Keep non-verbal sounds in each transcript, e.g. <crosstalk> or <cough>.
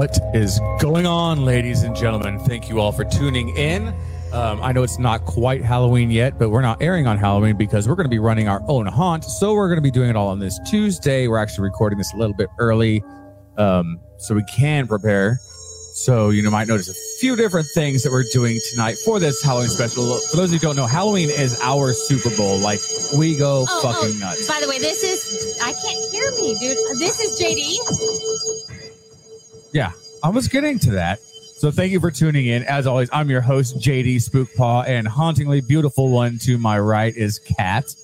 What is going on, ladies and gentlemen? Thank you all for tuning in. Um, I know it's not quite Halloween yet, but we're not airing on Halloween because we're going to be running our own haunt. So we're going to be doing it all on this Tuesday. We're actually recording this a little bit early um, so we can prepare. So you know, might notice a few different things that we're doing tonight for this Halloween special. For those who don't know, Halloween is our Super Bowl. Like we go Oh, fucking oh, nuts. By the way, this is I can't hear me, dude. This is JD. Yeah, I was getting to that. So thank you for tuning in. As always, I'm your host, JD Spookpaw, and hauntingly beautiful one to my right is Kat.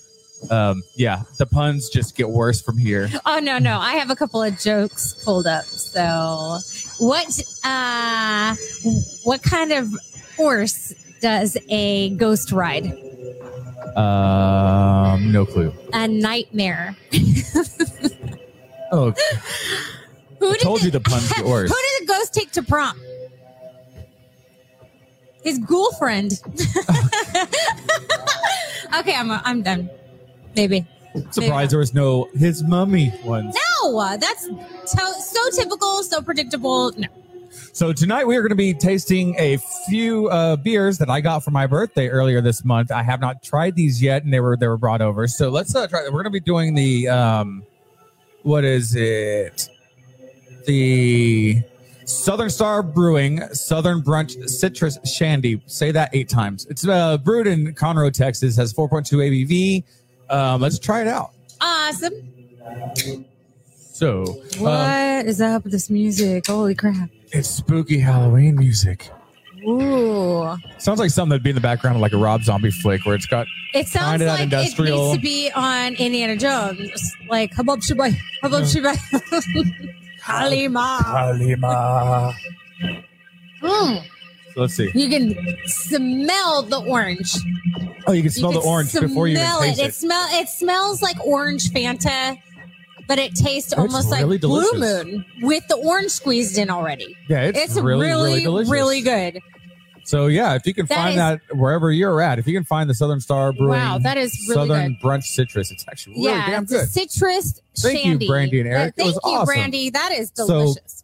Um, yeah, the puns just get worse from here. Oh no, no. I have a couple of jokes pulled up. So what uh what kind of horse does a ghost ride? Um, no clue. A nightmare. <laughs> Oh, Who I told the, you the puns <laughs> worse. Who did the ghost take to prom? His ghoul friend. <laughs> okay, I'm I'm done. Maybe. surprised there was no his mummy ones. No, that's so, so typical, so predictable. No. So tonight we are going to be tasting a few uh, beers that I got for my birthday earlier this month. I have not tried these yet, and they were they were brought over. So let's uh, try. We're going to be doing the um, what is it? The Southern Star Brewing Southern Brunch Citrus Shandy. Say that eight times. It's uh, brewed in Conroe, Texas. Has 4.2 ABV. Um, let's try it out. Awesome. So What um, is up with this music? Holy crap. it's spooky Halloween music. Ooh. Sounds like something that'd be in the background of like a Rob Zombie flick where it's got It sounds like industrial- it needs to be on Indiana Jones. Like, habab shabai, habab shabai. Halima. Halima. Mm. So let's see. You can smell the orange. Oh, you can smell you the can orange before you smell taste it. it. It smell it smells like orange Fanta, but it tastes It's almost really like Blue. Moon with the orange squeezed in already. Yeah, it's, It's, really, really, really, really, good. So yeah, if you can That find is- that wherever you're at, if you can find the Southern Star Brewing, Wow, that is really Southern good. Brunch Citrus, it's actually really yeah, damn good. citrus Thank you. Brandy and Eric. Uh, It was thank you, awesome. Brandy. That is So- delicious.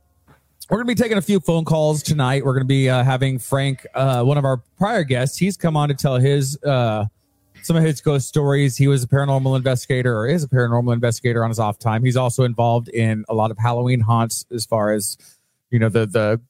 We're gonna be taking a few phone calls tonight. We're gonna be uh, having Frank, uh, one of our prior guests. He's come on to tell his uh, some of his ghost stories. He was a paranormal investigator, or is a paranormal investigator on his off time. He's also involved in a lot of Halloween haunts, as far as you know the the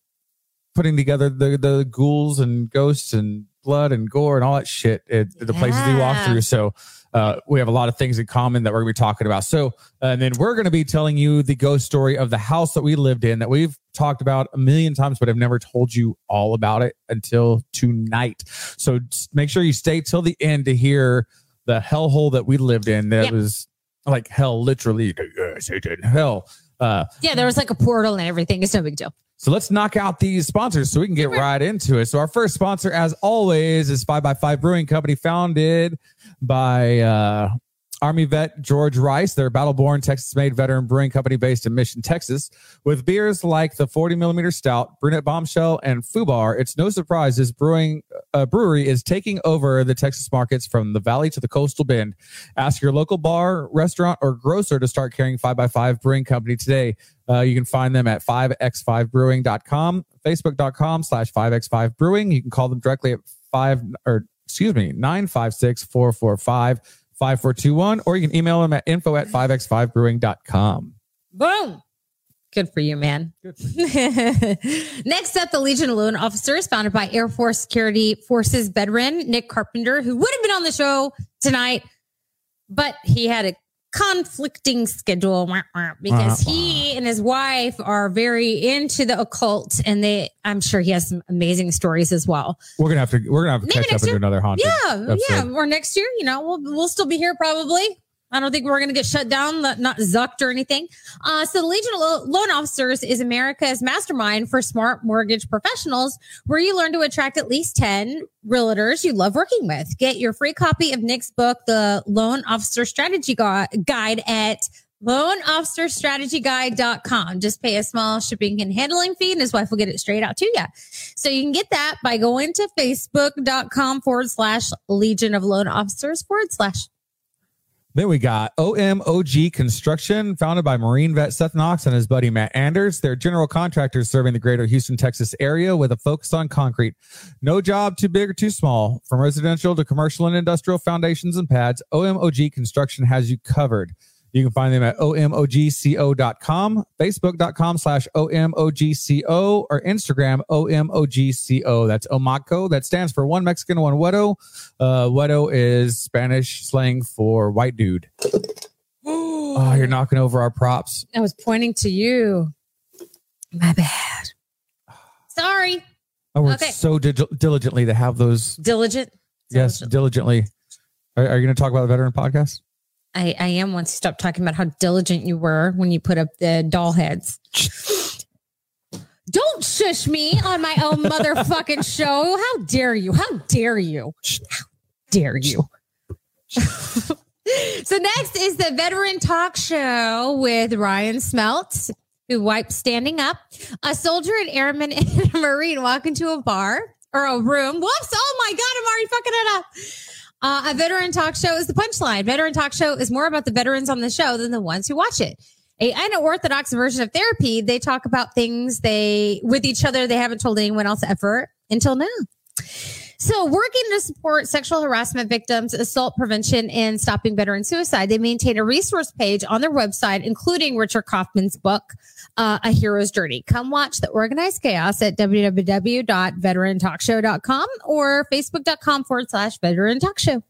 putting together the the ghouls and ghosts and blood and gore and all that shit at the places we walk through. So uh, we have a lot of things in common that we're going to be talking about. So, uh, and then we're going to be telling you the ghost story of the house that we lived in that we've talked about a million times, but I've never told you all about it until tonight. So just make sure you stay till the end to hear the hellhole that we lived in. That Yep. was like hell, literally hell. Uh, Yeah, there was like a portal and everything. It's no big deal. So let's knock out these sponsors so we can get right into it. So our first sponsor, as always, is Five by Five Brewing Company, founded by uh, Army vet George Rice. They're a battle-born, Texas-made veteran brewing company based in Mission, Texas, with beers like the 40 millimeter stout, Brunette Bombshell, and Fubar. It's no surprise this brewing uh, brewery is taking over the Texas markets from the valley to the coastal bend. Ask your local bar, restaurant, or grocer to start carrying 5x5 Brewing Company today. Uh, you can find them at 5x5brewing.com, facebook.com slash 5x5 brewing. You can call them directly at 5 or excuse me, 956 445 5421, or you can email them at info at 5x5brewing.com. Boom. Good for you, man. <laughs> Next up, the Legion of Loan Officers, founded by Air Force Security Forces veteran Nick Carpenter, who would have been on the show tonight, but he had a conflicting schedule because he and his wife are very into the occult, and they, I'm sure he has some amazing stories as well. We're gonna have to we're gonna have to Maybe catch up and do another haunted. Yeah, episode. yeah. Or next year, you know, we'll we'll still be here probably. I don't think we're going to get shut down, not zucked or anything. Uh, so the Legion of Loan Officers is America's mastermind for smart mortgage professionals, where you learn to attract at least 10 realtors you love working with. Get your free copy of Nick's book, The Loan Officer Strategy Guide at loanofficerstrategyguide.com. Just pay a small shipping and handling fee and his wife will get it straight out to you. So you can get that by going to facebook.com forward slash legion of loan officers forward slash. Then we got OMOG Construction, founded by Marine vet Seth Knox and his buddy Matt Anders. They're general contractors serving the greater Houston, Texas area with a focus on concrete. No job too big or too small. From residential to commercial and industrial foundations and pads, OMOG Construction has you covered. You can find them at omogco.com, facebook.com slash omogco, or Instagram omogco. That's Omaco. That stands for one Mexican, one Güero. Uh, Güero is Spanish slang for white dude. Oh, you're knocking over our props. I was pointing to you. My bad. Sorry. I worked Okay. so di- diligently to have those. Diligent. Yes, Diligent. diligently. Are, are you going to talk about the veteran podcast? I, I am once you stop talking about how diligent you were when you put up the doll heads. <laughs> Don't shush me on my own motherfucking <laughs> show. How dare you? How dare you? How dare you? <laughs> so next is the veteran talk show with Ryan Smelt, who wipes standing up. A soldier, an airman, and a marine walk into a bar or a room. Whoops! Oh my god, I'm already fucking it up. Uh, a veteran talk show is the punchline. Veteran talk show is more about the veterans on the show than the ones who watch it. A unorthodox version of therapy. They talk about things they with each other they haven't told anyone else ever until now. So, working to support sexual harassment victims, assault prevention, and stopping veteran suicide, they maintain a resource page on their website, including Richard Kaufman's book, uh, A Hero's Journey. Come watch the organized chaos at www.veterantalkshow.com or facebook.com forward slash veteran talk show.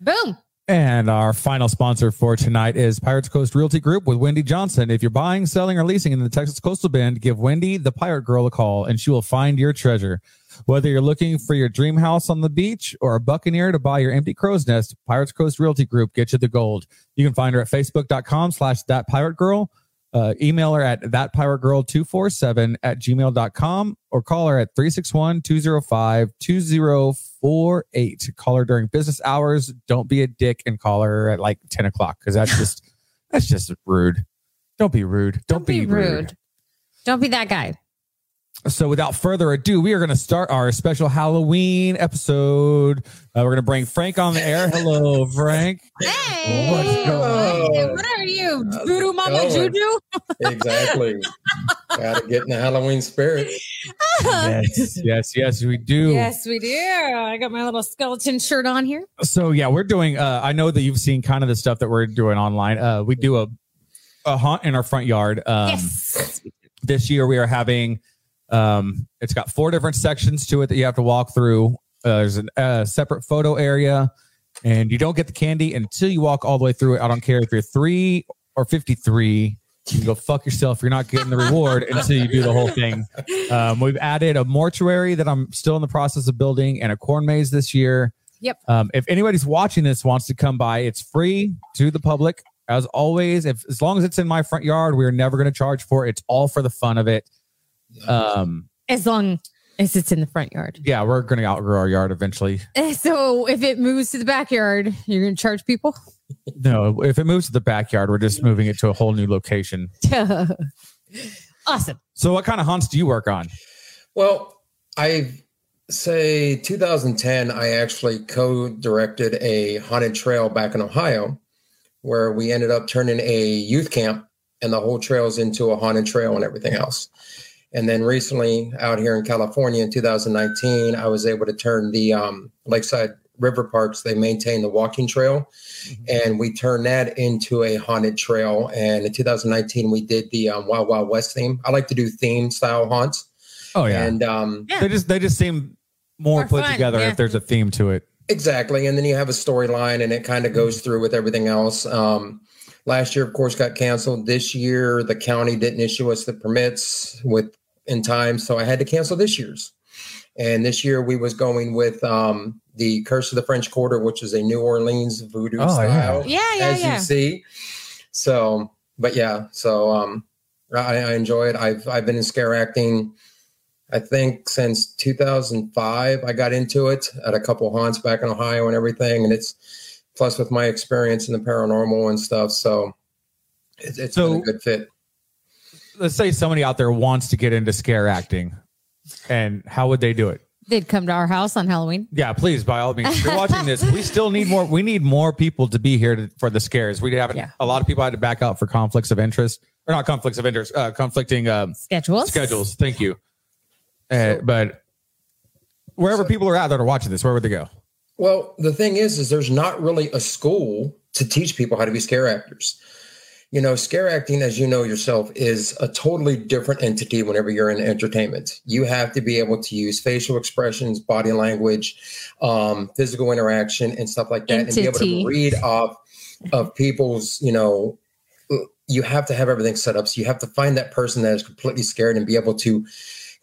Boom. And our final sponsor for tonight is Pirates Coast Realty Group with Wendy Johnson. If you're buying, selling, or leasing in the Texas Coastal Bend, give Wendy, the Pirate Girl, a call and she will find your treasure. Whether you're looking for your dream house on the beach or a buccaneer to buy your empty crow's nest, Pirates Coast Realty Group get you the gold. You can find her at facebook.com slash that pirate girl. Uh, email her at thatpirategirl247 at gmail.com or call her at 361-205-2048. Call her during business hours. Don't be a dick and call her at like 10 o'clock because that's just <laughs> that's just rude. Don't be rude. Don't, be, rude. Don't be that guy. So without further ado, we are going to start our special Halloween episode. Uh, we're going to bring Frank on the air. Hello, Frank. Hey, What's going Hey, what are you, Voodoo Mama going? Juju? <laughs> exactly. Got to get in the Halloween spirit. <laughs> Yes, yes, yes, we do. Yes, we do. I got my little skeleton shirt on here. So yeah, we're doing. Uh, I know that you've seen kind of the stuff that we're doing online. Uh, we do a a haunt in our front yard. Um, yes. This year we are having. Um, it's got four different sections to it that you have to walk through. Uh, there's a uh, separate photo area, and you don't get the candy until you walk all the way through it. I don't care if you're three or fifty-three. You can go fuck yourself. You're not getting the reward until you do the whole thing. Um, we've added a mortuary that I'm still in the process of building and a corn maze this year. Yep. Um, if anybody's watching this wants to come by, it's free to the public. As always, if as long as it's in my front yard, we're never going to charge for it. It's all for the fun of it. Um, As long as it's in the front yard. yeah, we're going to outgrow our yard eventually. Eh, So if it moves to the backyard, you're going to charge people? <laughs> No, if it moves to the backyard, we're just moving it to a whole new location. <laughs> awesome. So, what kind of haunts do you work on? Well, I say 2010, I actually co-directed a haunted trail back in Ohio, where we ended up turning a youth camp and the whole trails into a haunted trail and everything else. And then recently, out here in California in 2019, I was able to turn the um, Lakeside River Parks. They maintain the walking trail, and we turned that into a haunted trail. And in 2019, we did the um, Wild Wild West theme. I like to do theme style haunts. Oh yeah, And um, Yeah. they just they just seem more More put fun, together yeah. if there's a theme to it. exactly. And then you have a storyline and it kind of goes through with everything else. Um, last year, of course, got canceled. This year, the county didn't issue us the permits with in time. So I had to cancel this year's. And this year we was going with um, the Curse of the French Quarter, which is a New Orleans voodoo Oh, yeah. style. Yeah, yeah, as yeah. you see. So, but yeah, so um, I, I enjoy it. I've I've been in scare acting. I think since 2005, I got into it at a couple haunts back in Ohio and everything, and it's plus with my experience in the paranormal and stuff. So it's it's So- been a good fit. Let's say somebody out there wants to get into scare acting, and how would they do it? they'd come to our house on Halloween. Yeah, please, by all means, if you're watching this, we still need more. We need more people to be here to, for the scares. We have Yeah. a lot of people had to back out for conflicts of interest, or not conflicts of interest, uh, conflicting um, Schedules. schedules. Thank you. Uh, but wherever people are out that are watching this, where would they go? Well, the thing is, is there's not really a school to teach people how to be scare actors. You know, scare acting, as you know yourself, is a totally different entity whenever you're in entertainment. You have to be able to use facial expressions, body language, um, physical interaction, and stuff like that, and be able to read off of people's, you know, you have to have everything set up. So you have to find that person that is completely scared and be able to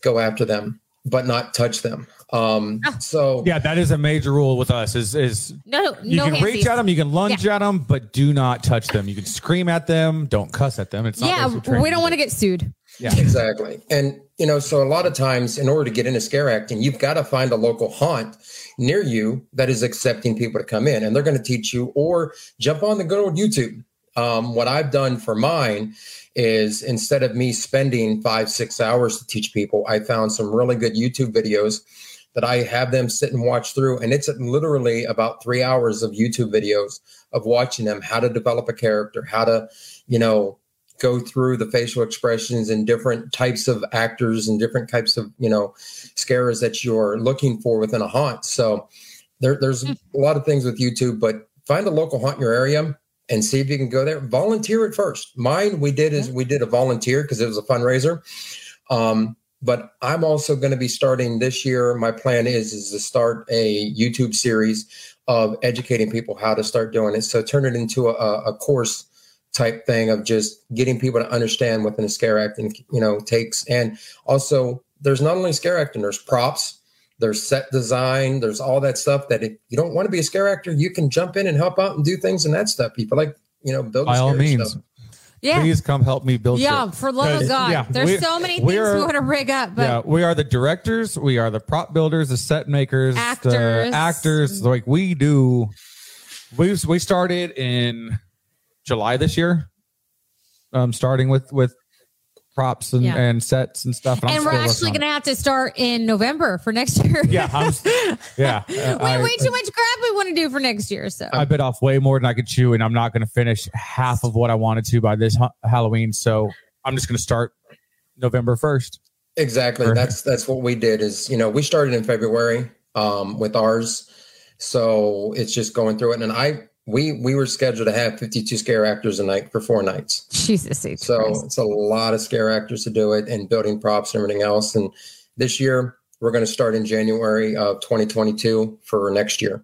go after them, but not touch them. Um, Ah. so Yeah, that is a major rule with us. Is is No, you no can reach at them, you can lunge at them, but do not touch them. You can scream at them, don't cuss at them. It's not Yeah, we don't want to get sued. Yeah, Exactly. And, you know, so a lot of times in order to get into scare acting, you've got to find a local haunt near you that is accepting people to come in and they're going to teach you or jump on the good old YouTube. Um, what I've done for mine is instead of me spending five, six hours to teach people, I found some really good YouTube videos that I have them sit and watch through. And it's literally about three hours of YouTube videos of watching them, how to develop a character, how to, you know, go through the facial expressions and different types of actors and different types of you know scares that you're looking for within a haunt. So there, there's hmm. a lot of things with youtube but find a local haunt in your area and see if you can go there. Volunteer at first. Mine we did is we did a volunteer because it was a fundraiser. Um, but i'm also going to be starting this year. My plan is is to start a youtube series of educating people how to start doing it. So turn it into a, a course type thing of just getting people to understand what the scare acting you know takes. And also there's not only scare acting there's props there's set design there's all that stuff that if you don't want to be a scare actor you can jump in and help out and do things and that stuff People like you know build by all means, stuff. Yeah. please come help me build. Yeah, shit. for love of God. yeah, There's we- so many we things are- we want to rig up, but yeah, we are the directors. We are the prop builders, the set makers, Actors. the actors. Like we do. We we started in July this year. Um, starting with with props and, Yeah. and sets and stuff. I'm and we're actually going to have to start in November for next year. Yeah, I'm, yeah. <laughs> we uh, have I- way too much crap we want to do for next year. So I bit off way more than I could chew, and I'm not going to finish half of what I wanted to by this ha- Halloween. So I'm just going to start November 1st. Exactly. Or- That's that's what we did. Is you know we started in February um, with ours, so it's just going through it. And I we we were scheduled to have 52 scare actors a night for four nights. Jesus So Christ. it's a lot of scare actors to do it and building props and everything else. And this year we're going to start in January of 2022 for next year.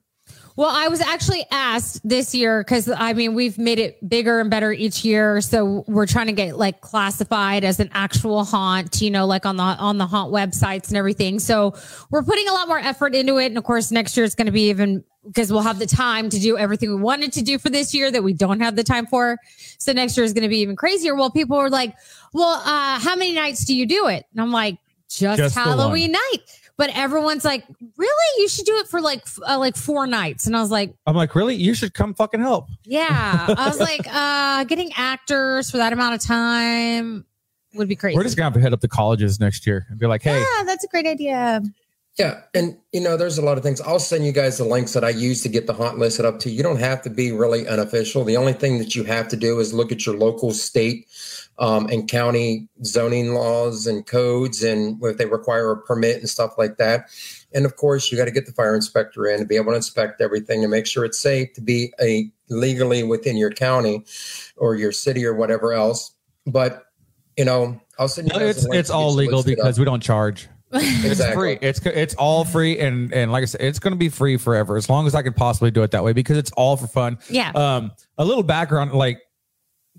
Well, I was actually asked this year because I mean we've made it bigger and better each year, so we're trying to get like classified as an actual haunt, you know, like on the on the haunt websites and everything. So we're putting a lot more effort into it, and of course next year it's going to be even because we'll have the time to do everything we wanted to do for this year that we don't have the time for. So next year is going to be even crazier. Well, people are like, "Well, uh, how many nights do you do it?" And I'm like, "Just, Just. Halloween night." But everyone's like, "Really? You should do it for like uh, like four nights." And I was like. I'm like, really? You should come fucking help. Yeah. <laughs> I was like, uh, getting actors for that amount of time would be crazy. We're just going to have to head up to colleges next year and be like, hey, yeah, that's a great idea. Yeah, and you know, there's a lot of things. I'll send you guys the links that I use to get the haunt listed up to. You don't have to be really unofficial. The only thing that you have to do is look at your local state um, and county zoning laws and codes, and if they require a permit and stuff like that. And of course, you got to get the fire inspector in to be able to inspect everything and make sure it's safe to be a legally within your county or your city or whatever else. But you know, I'll send you. Guys it's the links it's all legal because we don't charge. It's Exactly. free. It's it's all free, and and like I said, it's going to be free forever as long as I can possibly do it that way because it's all for fun. Yeah. Um, a little background, like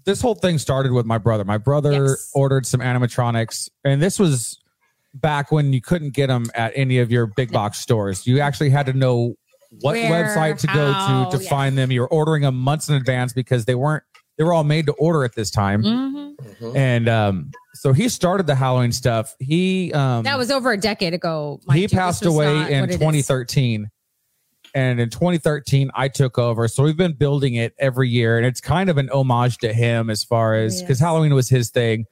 this whole thing started with my brother. My brother Yes. ordered some animatronics, and this was back when you couldn't get them at any of your big box stores. You actually had to know what Where, website to go to to yeah. find them. You were ordering them months in advance because they weren't. They were all made to order at this time, Mhm. Mhm. and um, so he started the Halloween stuff. He um, That was over a decade ago. he you. Passed away in what it is. 2013 and in 2013 i took over so we've been building it every year and it's kind of an homage to him as far as because Yes. halloween was his thing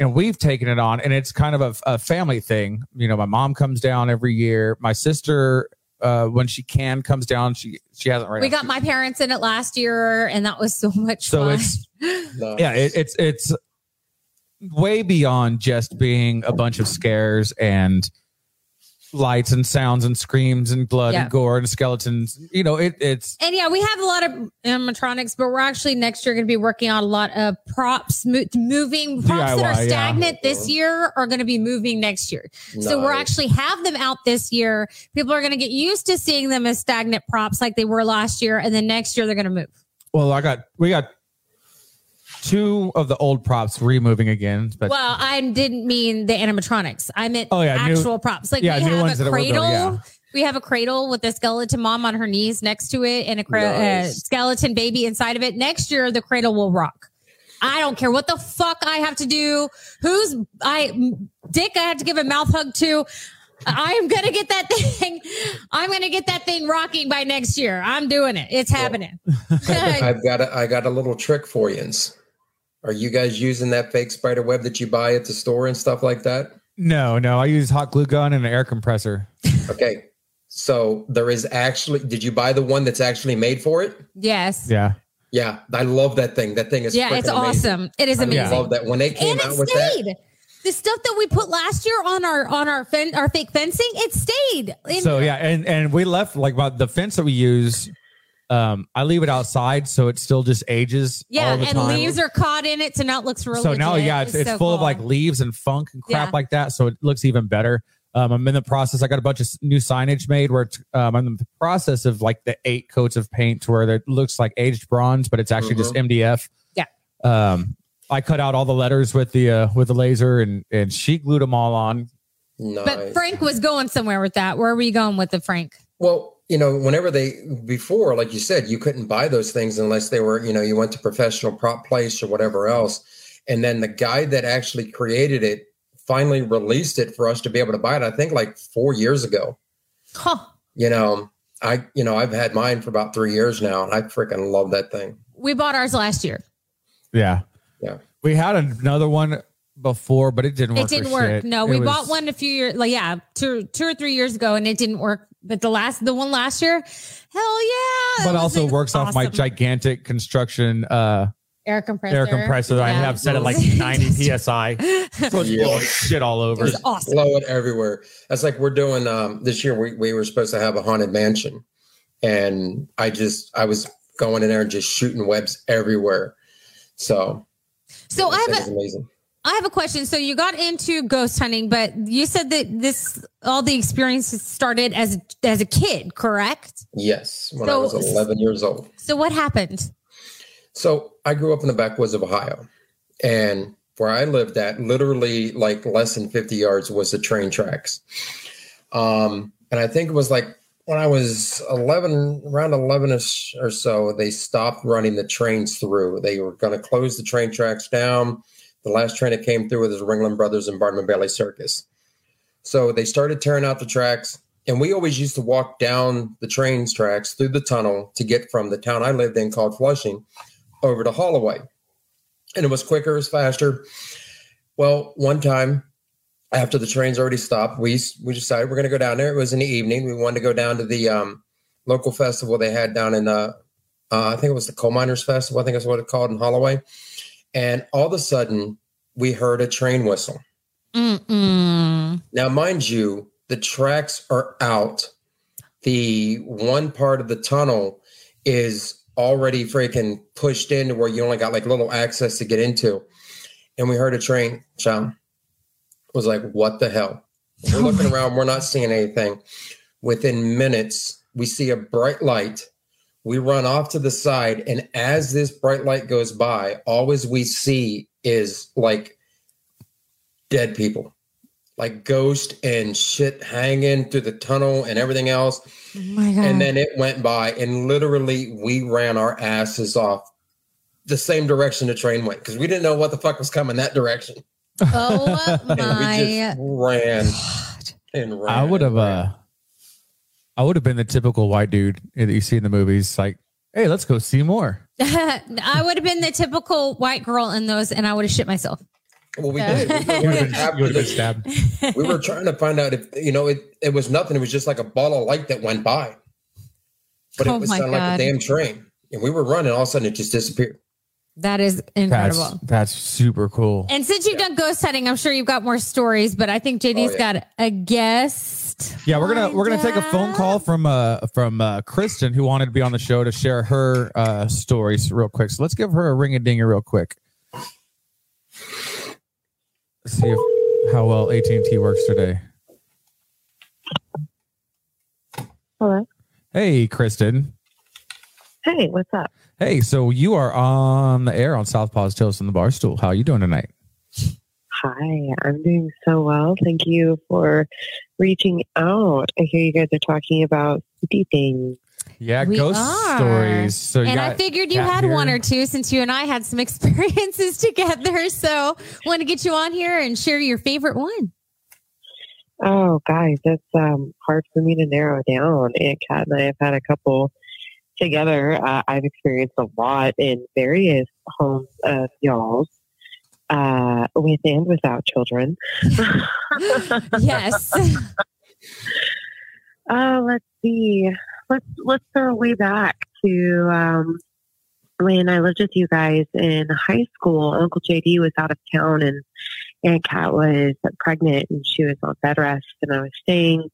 and we've taken it on, and it's kind of a, a family thing. You know, my mom comes down every year. My sister, uh, when she can, comes down. She she hasn't right. We got my parents in it last year, and that was so much so fun. it's <laughs> yeah, it, it's it's way beyond just being a bunch of scares and lights and sounds and screams and blood Yeah. and gore and skeletons. You know, it it's And yeah, we have a lot of animatronics, but we're actually next year going to be working on a lot of props, mo- moving props that DIY, are yeah. stagnant this year are going to be moving next year. So we're actually have them out this year. People are going to get used to seeing them as stagnant props like they were last year, and then next year they're going to move. well, I got we got two of the old props removing again, but Well, I didn't mean the animatronics. I meant Oh, yeah, new- actual props. Like yeah, we new have ones a that were built, cradle. yeah. We have a cradle with a skeleton mom on her knees next to it and a cra- uh, skeleton baby inside of it. Next year, the cradle will rock. I don't care what the fuck I have to do. Who's I dick I have to give a mouth hug to. I am gonna get that <laughs> thing. I'm gonna get that thing rocking by next year. I'm doing it. It's happening. <laughs> <laughs> I've got a, I got a little trick for you. Are you guys using that fake spider web that you buy at the store and stuff like that? no, no, I use hot glue gun and an air compressor. <laughs> Okay. So there is actually, did you buy the one that's actually made for it? yes. Yeah. Yeah. I love that thing. That thing is Yeah, it's freaking amazing. awesome. It is I amazing. love that. When they came and out it with that, stayed. The stuff that we put last year on our on our fen- our fake fencing, it stayed. And- So yeah, and and we left like about the fence that we use. Um, I leave it outside so it still just ages. yeah, all the and time. leaves are caught in it, so now it looks really. so now yeah it's, it's so full of like leaves and funk and crap Yeah. like that so it looks even better um, i'm in the process i got a bunch of new signage made where it's, um, i'm in the process of like the eight coats of paint to where it looks like aged bronze but it's actually just mdf Yeah. um i cut out all the letters with the uh with the laser and and she glued them all on nice. But Frank was going somewhere with that. Where were you going with the Frank? Well, you know, whenever they before, like you said, you couldn't buy those things unless they were, you know, you went to professional prop place or whatever else. And then the guy that actually created it finally released it for us to be able to buy it. I think like four years ago. Huh. You know, I you know I've had mine for about three years now, and I freaking love that thing. We bought ours last year. yeah Yeah. we had another one before but it didn't work It didn't work. shit. No, It we was- bought one a few years, like yeah, two two or three years ago, and it didn't work. But the last, the one last year, hell yeah! but It was also works off my gigantic construction uh air compressor. air compressor that I have set at like 90 <laughs> psi. So it's Yeah. blowing shit all over. It's awesome. Blow it everywhere. That's like we're doing um this year. We we were supposed to have a haunted mansion, and I just I was going in there and just shooting webs everywhere. So So I have was a, amazing. I have a question. So you got into ghost hunting, but you said that this all the experiences started as as a kid, correct? Yes, when I was 11 years old. So what happened? So I grew up in the backwoods of Ohio, and where I lived at, literally like less than 50 yards was the train tracks. Um, and I think it was like when I was 11, around 11 ish or so, they stopped running the trains through. They were going to close the train tracks down. The last train that came through was the Ringling Brothers and Barnum and Bailey Circus. So they started tearing out the tracks. And we always used to walk down the trains tracks through the tunnel to get from the town I lived in called Flushing over to Holloway. And it was quicker, it was faster. Well, one time after the trains already stopped, we we decided we're going to go down there. It was in the evening. We wanted to go down to the um, local festival they had down in uh, uh, I think it was the Coal Miners Festival. I think that's what it's called in Holloway. And all of a sudden, we heard a train whistle. Mm-mm. Now, mind you, the tracks are out. The one part of the tunnel is already freaking pushed into where you only got like little access to get into. And we heard a train sound. Was like, what the hell? We're looking oh around, we're not seeing anything. Within minutes, we see a bright light. We run off to the side, and as this bright light goes by, always we see is like dead people like ghost and shit hanging through the tunnel and everything else. Oh my god! And then it went by, and literally we ran our asses off the same direction the train went because we didn't know what the fuck was coming that direction. oh <laughs> And we my just ran <sighs> and ran. I would have ran. uh I would have been the typical white dude that you see in the movies, like, hey, let's go see more. <laughs> <laughs> I would have been the typical white girl in those, and I would have shit myself. Well, we Yeah. did. We were, <laughs> You would have running been, after you been stabbed. we were trying to find out if you know it. It was nothing. It was just like a ball of light that went by, but Oh it was my sounded like a damn train. And we were running. All of a sudden, it just disappeared. That is incredible. that's super cool. and since you've done ghost hunting, I'm sure you've got more stories, but I think JD's Oh, yeah. got a guest. Yeah, we're gonna we're gonna take a phone call from uh from uh Kristen who wanted to be on the show to share her uh stories real quick. So let's give her a ring a dinger real quick. Let's See if, how well AT and T works today. Hello. Hey, Kristen. Hey, what's up? Hey, so you are on the air on Southpaw's Tales from the Barstool. How are you doing tonight? Hi, I'm doing so well. Thank you for reaching out. I hear you guys are talking about spooky things. Yeah, We ghost are. stories. So you and I figured you had here. one or two since you and I had some <laughs> experiences together. So want to get you on here and share your favorite one. Oh, guys, that's um, hard for me to narrow down. Aunt Kat and I have had a couple together. Uh, I've experienced a lot in various homes of y'all's, uh, with and without children. <laughs> Yes. Uh, let's see. Let's let's throw way back to um, when I lived with you guys in high school. Uncle JD was out of town, and Aunt Kat was pregnant, and she was on bed rest, and I was staying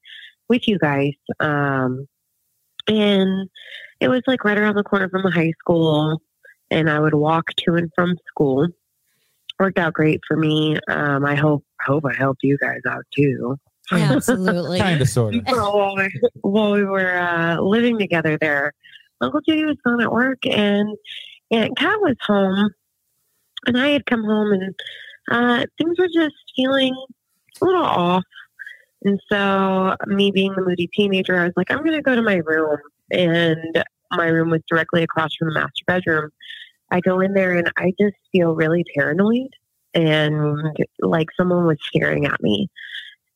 with you guys. Um, and it was like right around the corner from the high school, and I would walk to and from school. Worked out great for me. Um, I hope hope I helped you guys out too. <laughs> Absolutely. kind of sort of. <laughs> Well, while we, while we were uh, living together there, Uncle JD was gone at work, and Aunt Kat was home, and I had come home, and uh, things were just feeling a little off. And so, me being the moody teenager, I was like, I'm going to go to my room, and my room was directly across from the master bedroom. I go in there, and I just feel really paranoid, and like someone was staring at me.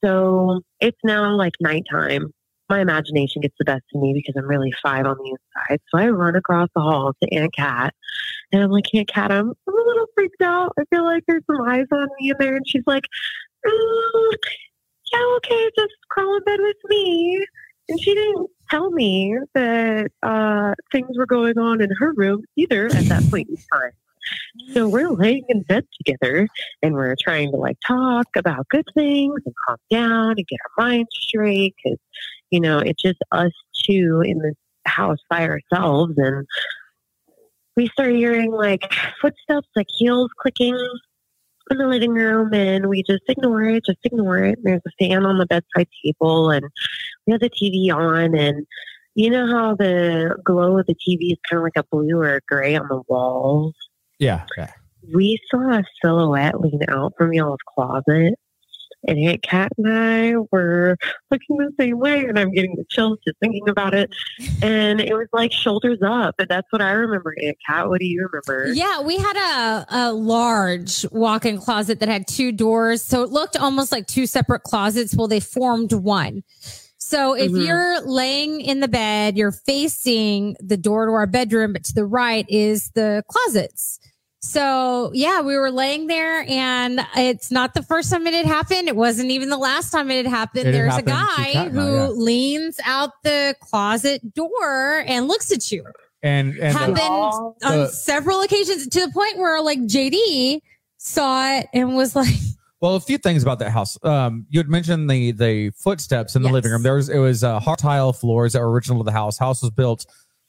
So it's now like nighttime. My imagination gets the best of me because I'm really five on the inside. So I run across the hall to Aunt Kat and I'm like, Aunt Kat, I'm, I'm a little freaked out. I feel like there's some eyes on me in there. And she's like, mm, yeah, okay, just crawl in bed with me. And she didn't tell me that uh, things were going on in her room either at that point in time. So we're laying in bed together and we're trying to like talk about good things and calm down and get our minds straight because you know it's just us two in this house by ourselves and we start hearing like footsteps like heels clicking in the living room and we just ignore it just ignore it there's a fan on the bedside table and we have the tv on and you know how the glow of the tv is kind of like a blue or a gray on the walls Yeah, yeah. we saw a silhouette lean out from y'all's closet. And Aunt Kat and I were looking the same way, and I'm getting the chills just thinking about it. And it was like shoulders up. And that's what I remember, Aunt Kat. What do you remember? Yeah, we had a, a large walk in closet that had two doors. So it looked almost like two separate closets. Well, they formed one. So if Mhm. you're laying in the bed, you're facing the door to our bedroom, but to the right is the closets. So yeah, we were laying there and it's not the first time it had happened. It wasn't even the last time it had happened. It There's happened a guy Kat and I, who yeah. leans out the closet door and looks at you And and happened the, on The- several occasions to the point where like JD saw it and was like, <laughs> well, a few things about that house. Um, you had mentioned the the footsteps in the Yes. living room. There was it was uh, hard tile floors that were original to the house. House was built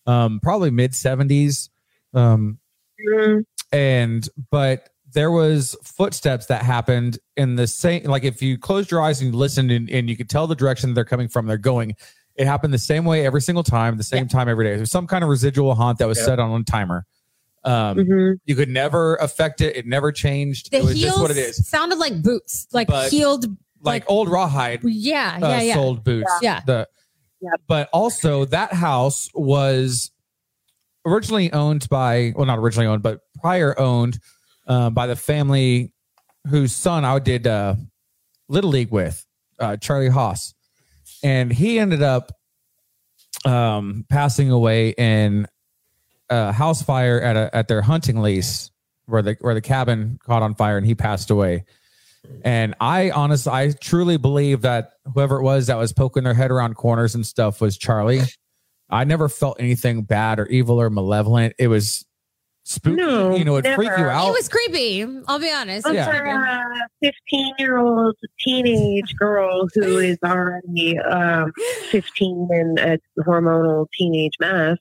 um probably mid seventies. Um, mm, and but there was footsteps that happened in the same like if you closed your eyes and you listened and, and you could tell the direction they're coming from they're going it happened the same way every single time the same time every day there's some kind of residual haunt that was Yeah. set on a timer um mhm. you could never affect it it never changed the it was heels just what it is sounded like boots, like But- heeled. like, like- old rawhide Yeah, uh, yeah, yeah. sold boots Yeah. the Yep. but also that house was originally owned by well not originally owned but prior owned um, by the family whose son I did uh, little league with uh, Charlie Haas and he ended up um, passing away in a house fire at a, at their hunting lease where the where the cabin caught on fire and he passed away. And I honestly, I truly believe that whoever it was that was poking their head around corners and stuff was Charlie. I never felt anything bad or evil or malevolent. It was spooky. No, you know, it freaked you out. It was creepy. I'll be honest. But It was Yeah. for a 15 year old teenage girl who is already um, 15 and a hormonal teenage mess,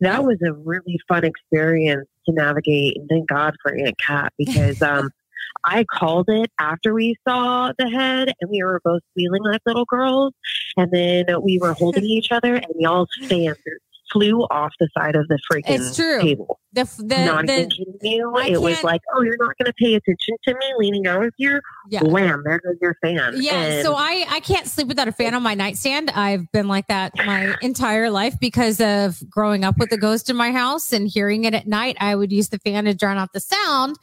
that was a really fun experience to navigate. And thank God for Aunt Kat because um, I called it after we saw the head and we were both feeling like little girls. And then we were holding <laughs> each other and y'all's fans flew off the side of the freaking It's true. table. The the, not even the kidding you. I It was like, oh, you're not going to pay attention to me leaning over here. yeah. Wham! There goes your fan. Yeah, And so I I can't sleep without a fan on my nightstand. I've been like that my entire life because of growing up with the ghost in my house and hearing it at night. I would use the fan to drown out the sound.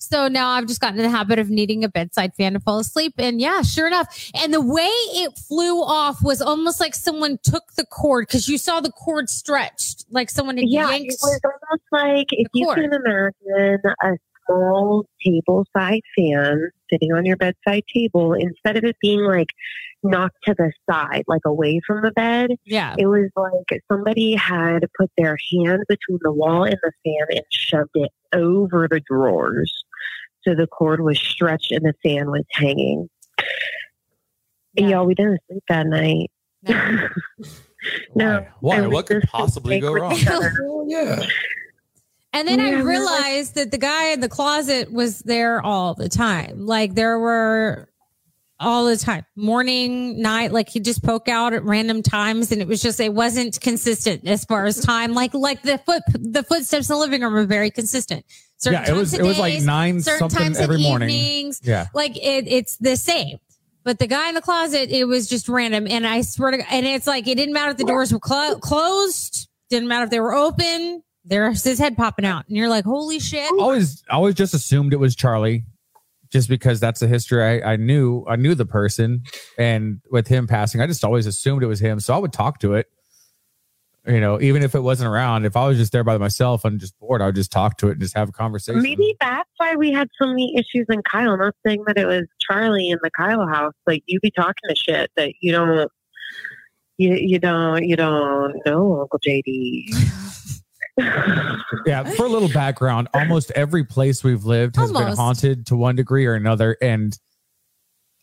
So now I've just gotten in the habit of needing a bedside fan to fall asleep. And yeah, sure enough. And the way it flew off was almost like someone took the cord because you saw the cord stretched, like someone had yeah, yanked. it was almost like if you cord. can imagine a small table side fan sitting on your bedside table, instead of it being like knocked to the side, like away from the bed, yeah. it was like somebody had put their hand between the wall and the fan and shoved it over the drawers. So the cord was stretched and the fan was hanging. Yeah. Y'all, we didn't sleep that night. No. <laughs> No. Why? And we What could possibly go wrong? <laughs> each. Yeah. And then I Yeah, we're like- realized that the guy in the closet was there all the time. Like there were all the time, morning, night, like he'd just poke out at random times. And it was just, it wasn't consistent as far as time. Like, like the foot, the footsteps in the living room were very consistent. Certain yeah, it was it was like nine something every morning. evenings. Yeah. Like it, it's the same. But the guy in the closet, it was just random. And I swear to God, and it's like, it didn't matter if the doors were clo- closed, didn't matter if they were open. There's his head popping out. And you're like, holy shit. I always I always just assumed it was Charlie, just because that's the history I, I knew. I knew the person, and with him passing, I just always assumed it was him. So I would talk to it. You know, even if it wasn't around, if I was just there by myself and just bored, I would just talk to it and just have a conversation. Maybe that's why we had so many issues in Kyle. I'm not saying that it was Charlie in the Kyle house. Like you be talking to shit that you don't, you you don't you don't know, Uncle JD. <laughs> Yeah, for a little background, almost every place we've lived has been haunted to one degree or another. And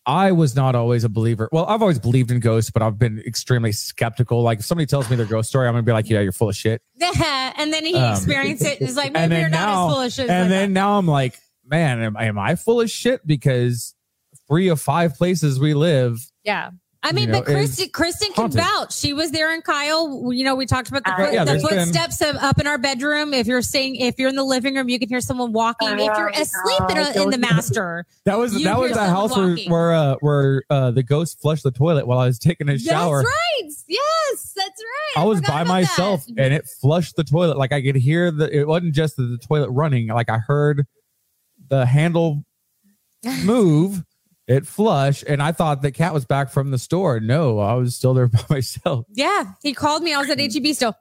I was not always a believer. Well, I've always believed in ghosts, but I've been extremely skeptical. Like if somebody tells me their ghost story, I'm gonna be like, yeah, you're full of shit. <laughs> and then he Um, experienced it and is like, <laughs> maybe you're then not as full of shit. as And then now I'm like, man, am, am I full of shit? Because three of five places we live, yeah. I mean, you know, but Kristen, Kristen can haunted. vouch. She was there in Kyle. You know, we talked about the, Uh, foot, yeah, the there's been- footsteps of, up in our bedroom. If you're saying, if you're in the living room, you can hear someone walking. if you're Oh, asleep in, a, God, in the master, that was You that was the house where walking. where uh, where uh, the ghost flushed the toilet while I was taking a shower. That's right. Yes, that's right. I was by myself that. and it flushed the toilet. Like I could hear the. It wasn't just the, the toilet running. Like I heard the handle <laughs> move. It flushed, and I thought the cat was back from the store. No, I was still there <laughs> by myself. Yeah, he called me. I was at HEB still.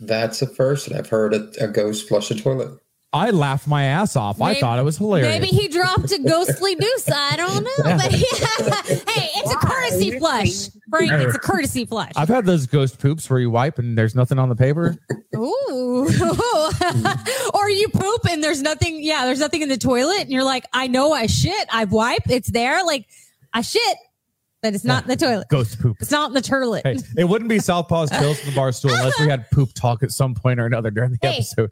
That's the first that I've heard a, a ghost flush a toilet. I laughed my ass off. I thought it was hilarious. Maybe he dropped a ghostly noose. I don't know. But <laughs> hey, it's a courtesy flush. Frank, it's a courtesy flush. I've had those ghost poops where you wipe and there's nothing on the paper. Ooh. <laughs> or you poop and there's nothing. Yeah, there's nothing in the toilet. And you're like, I know I shit. I've wiped. It's there. Like, I shit, but it's not the toilet. Ghost poop. It's not the toilet. Hey, it wouldn't be Southpaw's Tales from the Bar Stool unless we had poop talk at some point or another during the Hey. episode.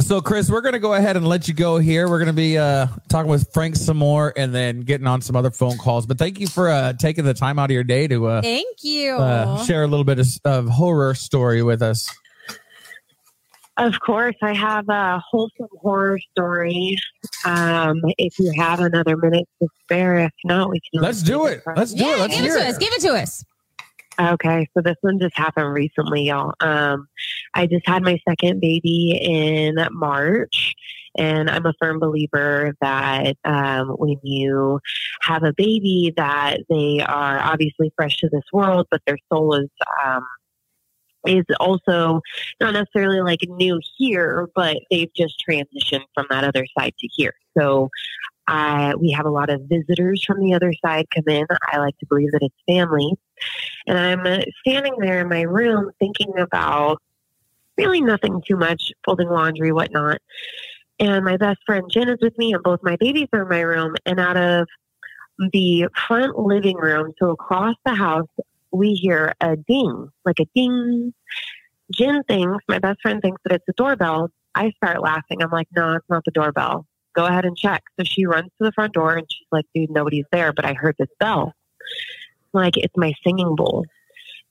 So, Chris, we're going to go ahead and let you go here. We're going to be uh, talking with Frank some more and then getting on some other phone calls. But thank you for uh, taking the time out of your day to uh, Thank you. uh, share a little bit of, of horror story with us. Of course, I have a wholesome horror story. Um, if you have another minute to spare, if not, we can. Let's do it. Let's do it. Let's give it to it. us. Give it to us. Okay, so this one just happened recently, y'all. Um, I just had my second baby in March, and I'm a firm believer that um, when you have a baby, that they are obviously fresh to this world, but their soul is um, is also not necessarily like new here, but they've just transitioned from that other side to here. So uh, we have a lot of visitors from the other side come in. I like to believe that it's family. And I'm standing there in my room thinking about really nothing too much, folding laundry, whatnot. And my best friend Jen is with me, and both my babies are in my room. And out of the front living room, so across the house, we hear a ding, like a ding. Jen thinks, my best friend thinks that it's a doorbell. I start laughing. I'm like, no, it's not the doorbell. Go ahead and check. So she runs to the front door and she's like, dude, nobody's there, but I heard this bell. Like, it's my singing bowl.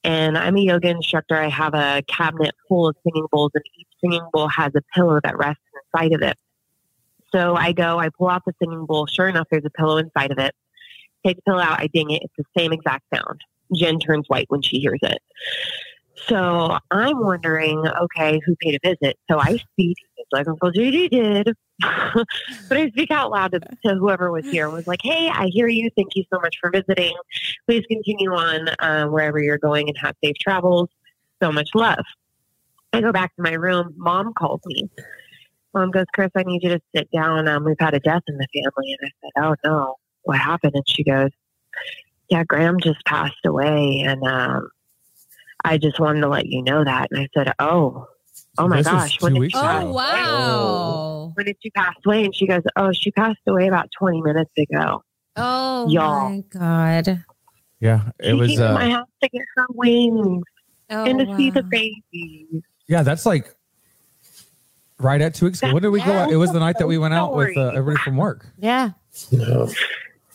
And I'm a yoga instructor. I have a cabinet full of singing bowls, and each singing bowl has a pillow that rests inside of it. So I go, I pull out the singing bowl. Sure enough, there's a pillow inside of it. Take the pillow out, I ding it. It's the same exact sound. Jen turns white when she hears it. So I'm wondering, okay, who paid a visit? So I speak, like Uncle JD did. <laughs> but I speak out loud to, to whoever was here. and Was like, hey, I hear you. Thank you so much for visiting. Please continue on uh, wherever you're going and have safe travels. So much love. I go back to my room. Mom calls me. Mom goes, Chris, I need you to sit down. Um, we've had a death in the family. And I said, oh no, what happened? And she goes, yeah, Graham just passed away. And um, I just wanted to let you know that. And I said, oh, oh my This gosh. two When did, weeks she Oh wow. when did she pass away? And she goes, oh, she passed away about 20 minutes ago. Oh Y'all. my god. Yeah, it she was. came to my Uh, house to get her wings Oh, and to see the wow. babies. yeah, that's like right at two weeks ago. When did we go out? It was the night that we went out with uh, everybody from work. Yeah. No.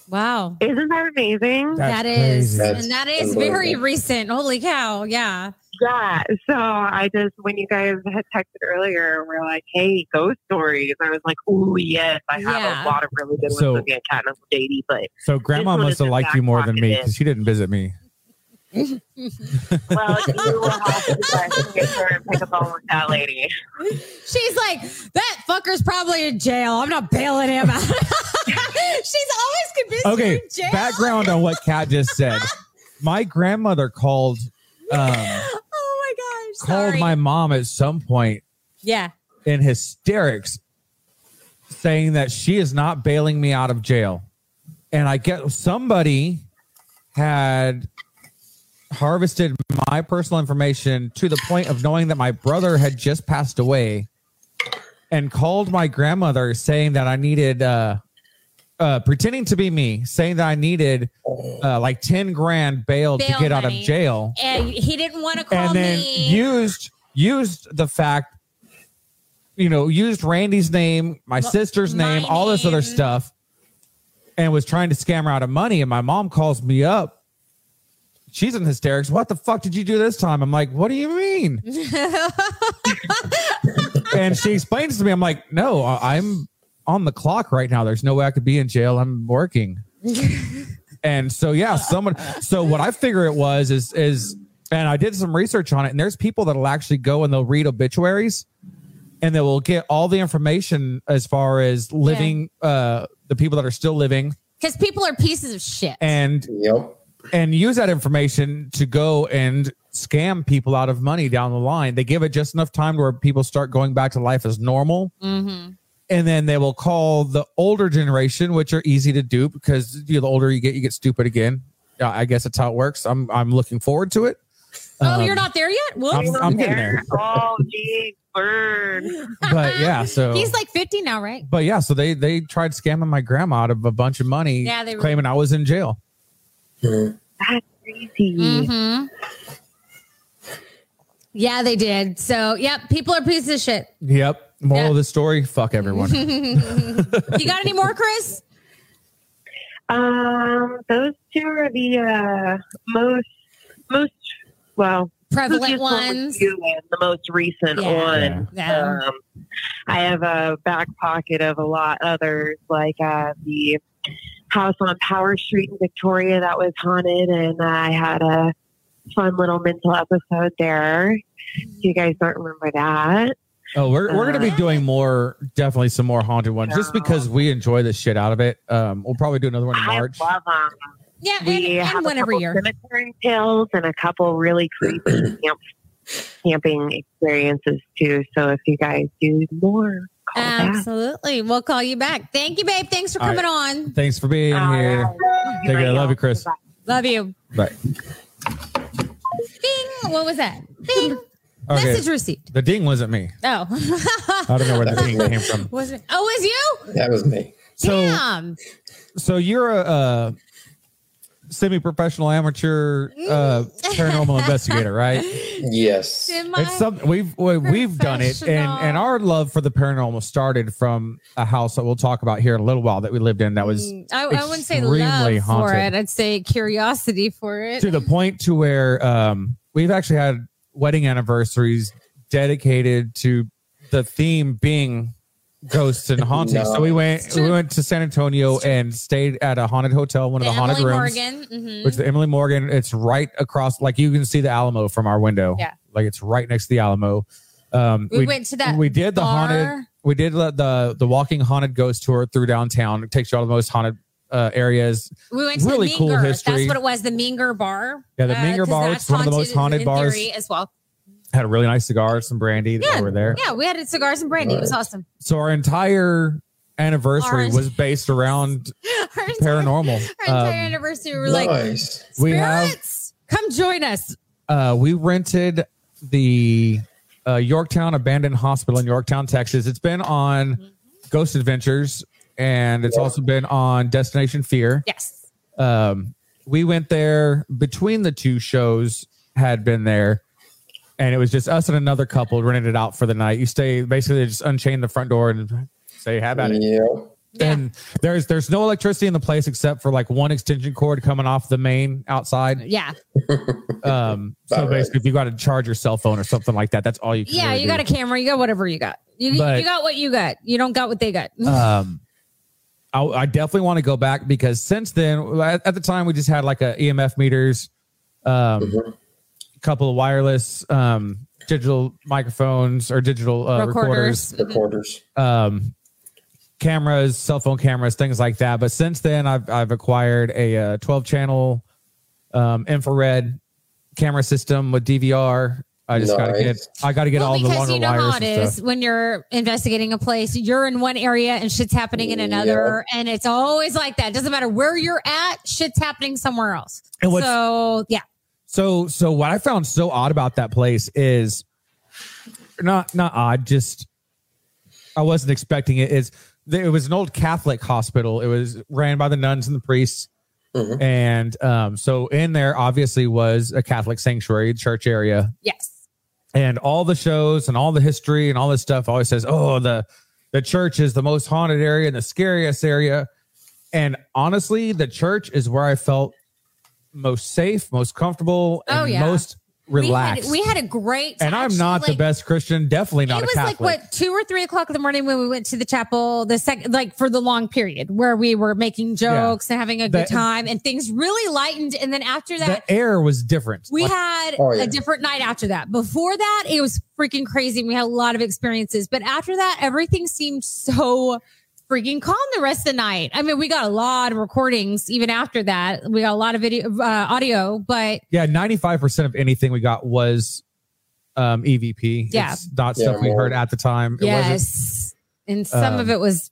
Wow. Isn't that amazing? That's That is, and that is very recent. Holy cow! Yeah. Yeah. So I just, when you guys had texted earlier, we're like, hey, ghost stories. I was like, oh, yes, I have Yeah. a lot of really good So- ones with me and Cat and Uncle JD, but So grandma must have liked you more than me because she didn't visit me. <laughs> well, you will have to get her and pick up on with that lady. She's like, that fucker's probably in jail. I'm not bailing him out. <laughs> She's always convinced Okay, in jail. background on what Kat just said. <laughs> My grandmother called um, Oh my gosh. called sorry. my mom at some point Yeah. in hysterics, saying that she is not bailing me out of jail. And I get somebody had harvested my personal information to the point of knowing that my brother had just passed away and called my grandmother saying that I needed uh uh pretending to be me saying that I needed uh like 10 grand bail, to Bail get out of jail. And he didn't want to call and then me. used used the fact you know used randy's name my Well, sister's my name all this other stuff and was trying to scam her out of money. And my mom calls me up she's in hysterics. What the fuck did you do this time? I'm like what do you mean? <laughs> And she explains to me i'm like no I- i'm on the clock right now. There's no way i could be in jail. I'm working. <laughs> And so yeah someone so what i figure it was is is and i did some research on it and there's people that'll actually go and they'll read obituaries and they will get all the information as far as living uh the people that are still living. Because people are pieces of shit. and Yep. And use that information to go and scam people out of money down the line they give it just enough time where people start going back to life as normal hmm and then they will call the older generation, which are easy to dupe because you know, the older you get, you get stupid again. Uh, I guess that's how it works. I'm I'm looking forward to it. Oh, Um, you're not there yet? Whoops. I'm- I'm getting there. Oh, gee, bird. But yeah, so He's like 50 now, right? but yeah, so they they tried scamming my grandma out of a bunch of money, Yeah, they were- claiming I was in jail. That's crazy. Mm-hmm. Yeah, they did. So, yep, people are pieces of shit. Yep. Moral Yeah. of the story: Fuck everyone. <laughs> <laughs> you got any more, Chris? Um, those two are the uh, most, most, well, Prevalent this one ones. and the most recent Yeah. one. Yeah. Um, I have a back pocket of a lot others, like uh, the house on Power Street in Victoria that was haunted, and I had a fun little mental episode there. You guys don't remember that? oh, we're we're gonna be Uh, doing more, definitely some more haunted ones, just because we enjoy the shit out of it. Um, we'll probably do another one in I March. love them. Yeah, We and have a whenever couple cemetery tales and a couple really creepy camp camping experiences too. So if you guys do more, call back. Absolutely. We'll call you back. Thank you, babe. Thanks for All coming on. Thanks for being All here. right. Take care. Love you, Chris. Bye. Love you. Bye. Bing. What was that? Bing. Okay. Message received. The ding wasn't me. Oh. I don't know where the ding came from. <laughs> was it? Oh, it was you? That was me. So, Damn. so you're a, uh semi-professional amateur uh, paranormal <laughs> investigator, right? Yes. Semi- It's something we've we- we've done it, and and our love for the paranormal started from a house that we'll talk about here in a little while that we lived in. That was Mm, I, I wouldn't say extremely love for haunted. it. I'd say curiosity for it. to the point to where um, we've actually had wedding anniversaries dedicated to the theme being ghosts <laughs> and hauntings. So we went we went to San Antonio and stayed at a haunted hotel, one of The the haunted Emily rooms. Morgan. mhm. Which is the Emily Morgan, it's right across, like you can see the Alamo from our window. Yeah. like it's right next to the Alamo. Um, we, went to that. we did the bar. haunted we did the, the the walking haunted ghost tour through downtown it takes you all the most haunted uh, areas We went to really the cool Menger. history. That's what it was. The Menger Bar. Yeah, the Menger Bar, it's one of the most haunted in bars. theory as well. Had a really nice cigar some brandy Yeah, over there Yeah, we had cigars and brandy. It was awesome. so our entire anniversary Ours. was based around <laughs> Our entire, paranormal our entire Um, anniversary, we were like, nice. we have spirits, come join us. uh, we rented the uh, yorktown abandoned hospital in yorktown texas it's been on ghost adventures and it's Yeah. also been on destination fear Yes. um, we went there between the two shows had been there and it was just us and another couple rented it out for the night you stay basically just unchain the front door and say how about it Yeah. Yeah. and there's there's no electricity in the place except for like one extension cord coming off the main outside Yeah. <laughs> um so About right. basically if you got to charge your cell phone or something like that that's all you can Yeah. really You do. got a camera. You got whatever you got. You, But- you got what you got. You don't got what they got. um I, I definitely want to go back because since then at, at the time we just had like a emf meters um Mhm. A couple of wireless um digital microphones or digital uh, recorders, Recorders. Recorders. um cameras cell phone cameras things like that but since then i've i've acquired a uh, 12 channel um infrared camera system with dvr i just gotta get i gotta get well, all the because longer you know wires how it and is stuff when you're investigating a place, you're in one area and shit's happening in another, and it's always like that. Doesn't matter where you're at, shit's happening somewhere else. And what's- so yeah, So so what I found so odd about that place is not not odd, just I wasn't expecting it. Is it was an old Catholic hospital. It was ran by the nuns and the priests. Mhm. And um, so in there obviously was a Catholic sanctuary, church area. yes, And all the shows and all the history and all this stuff always says, oh, the the church is the most haunted area and the scariest area. And honestly, the church is where I felt most safe, most comfortable, oh, and Oh, yeah. most relaxed. We had, we had a great. and I'm not the best Christian, definitely not it a was Catholic. like what two or three o'clock in the morning when we went to the chapel the second like for the long period where we were making jokes and having a good time and things really lightened and then after that the air was different. we Like, had Oh, yeah. a different night after that before that it was freaking crazy we had a lot of experiences but after that everything seemed so freaking calm the rest of the night i mean we got a lot of recordings even after that we got a lot of video uh, audio but yeah, 95% of anything we got was um, EVP. Yeah. It's not Yeah, stuff we heard at the time. It yes and some Um, of it was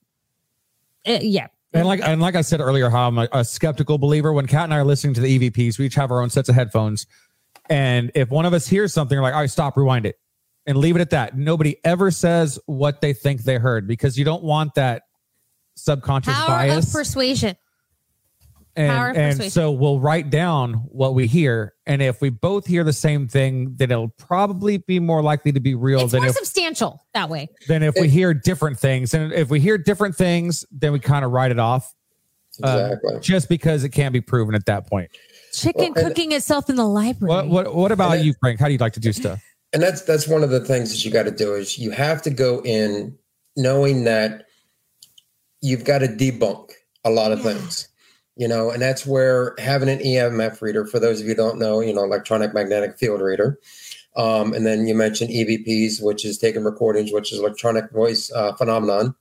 uh, yeah And like and like I said earlier, how I'm a, a skeptical believer. When Kat and I are listening to the EVPs, we each have our own sets of headphones. And if one of us hears something, we're like, all right, stop, rewind it, and leave it at that. Nobody ever says what they think they heard because you don't want that subconscious power bias. of persuasion and power of and persuasion. so we'll write down what we hear, and if we both hear the same thing, then it'll probably be more likely to be real it's than more if substantial that way than if we hear different things. And if we hear different things, then we kind of write it off uh, just because it can't be proven at that point. chicken Well, and- cooking itself in the library What what what about And it- you, Frank? How do you like to do stuff? and that's that's one of the things that you got to do is you have to go in knowing that you've got to debunk a lot of Yeah. things you know and that's where having an emf reader for those of you who don't know you know electronic magnetic field reader um, and then you mentioned evps which is taking recordings which is electronic voice uh, phenomenon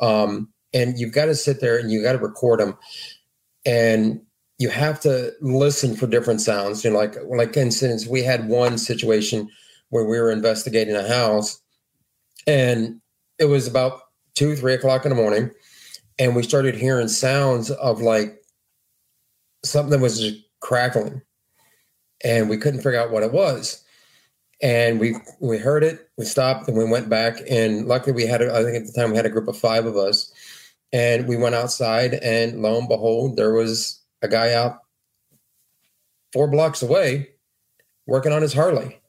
um, and you've got to sit there and you got to record them and you have to listen for different sounds you know like like instance we had one situation where we were investigating a house, and it was about two, three o'clock in the morning, and we started hearing sounds of like something was just crackling, and we couldn't figure out what it was. And we we heard it, we stopped, and we went back. And luckily, we had I think at the time we had a group of five of us, and we went outside, and lo and behold, there was a guy out four blocks away working on his Harley.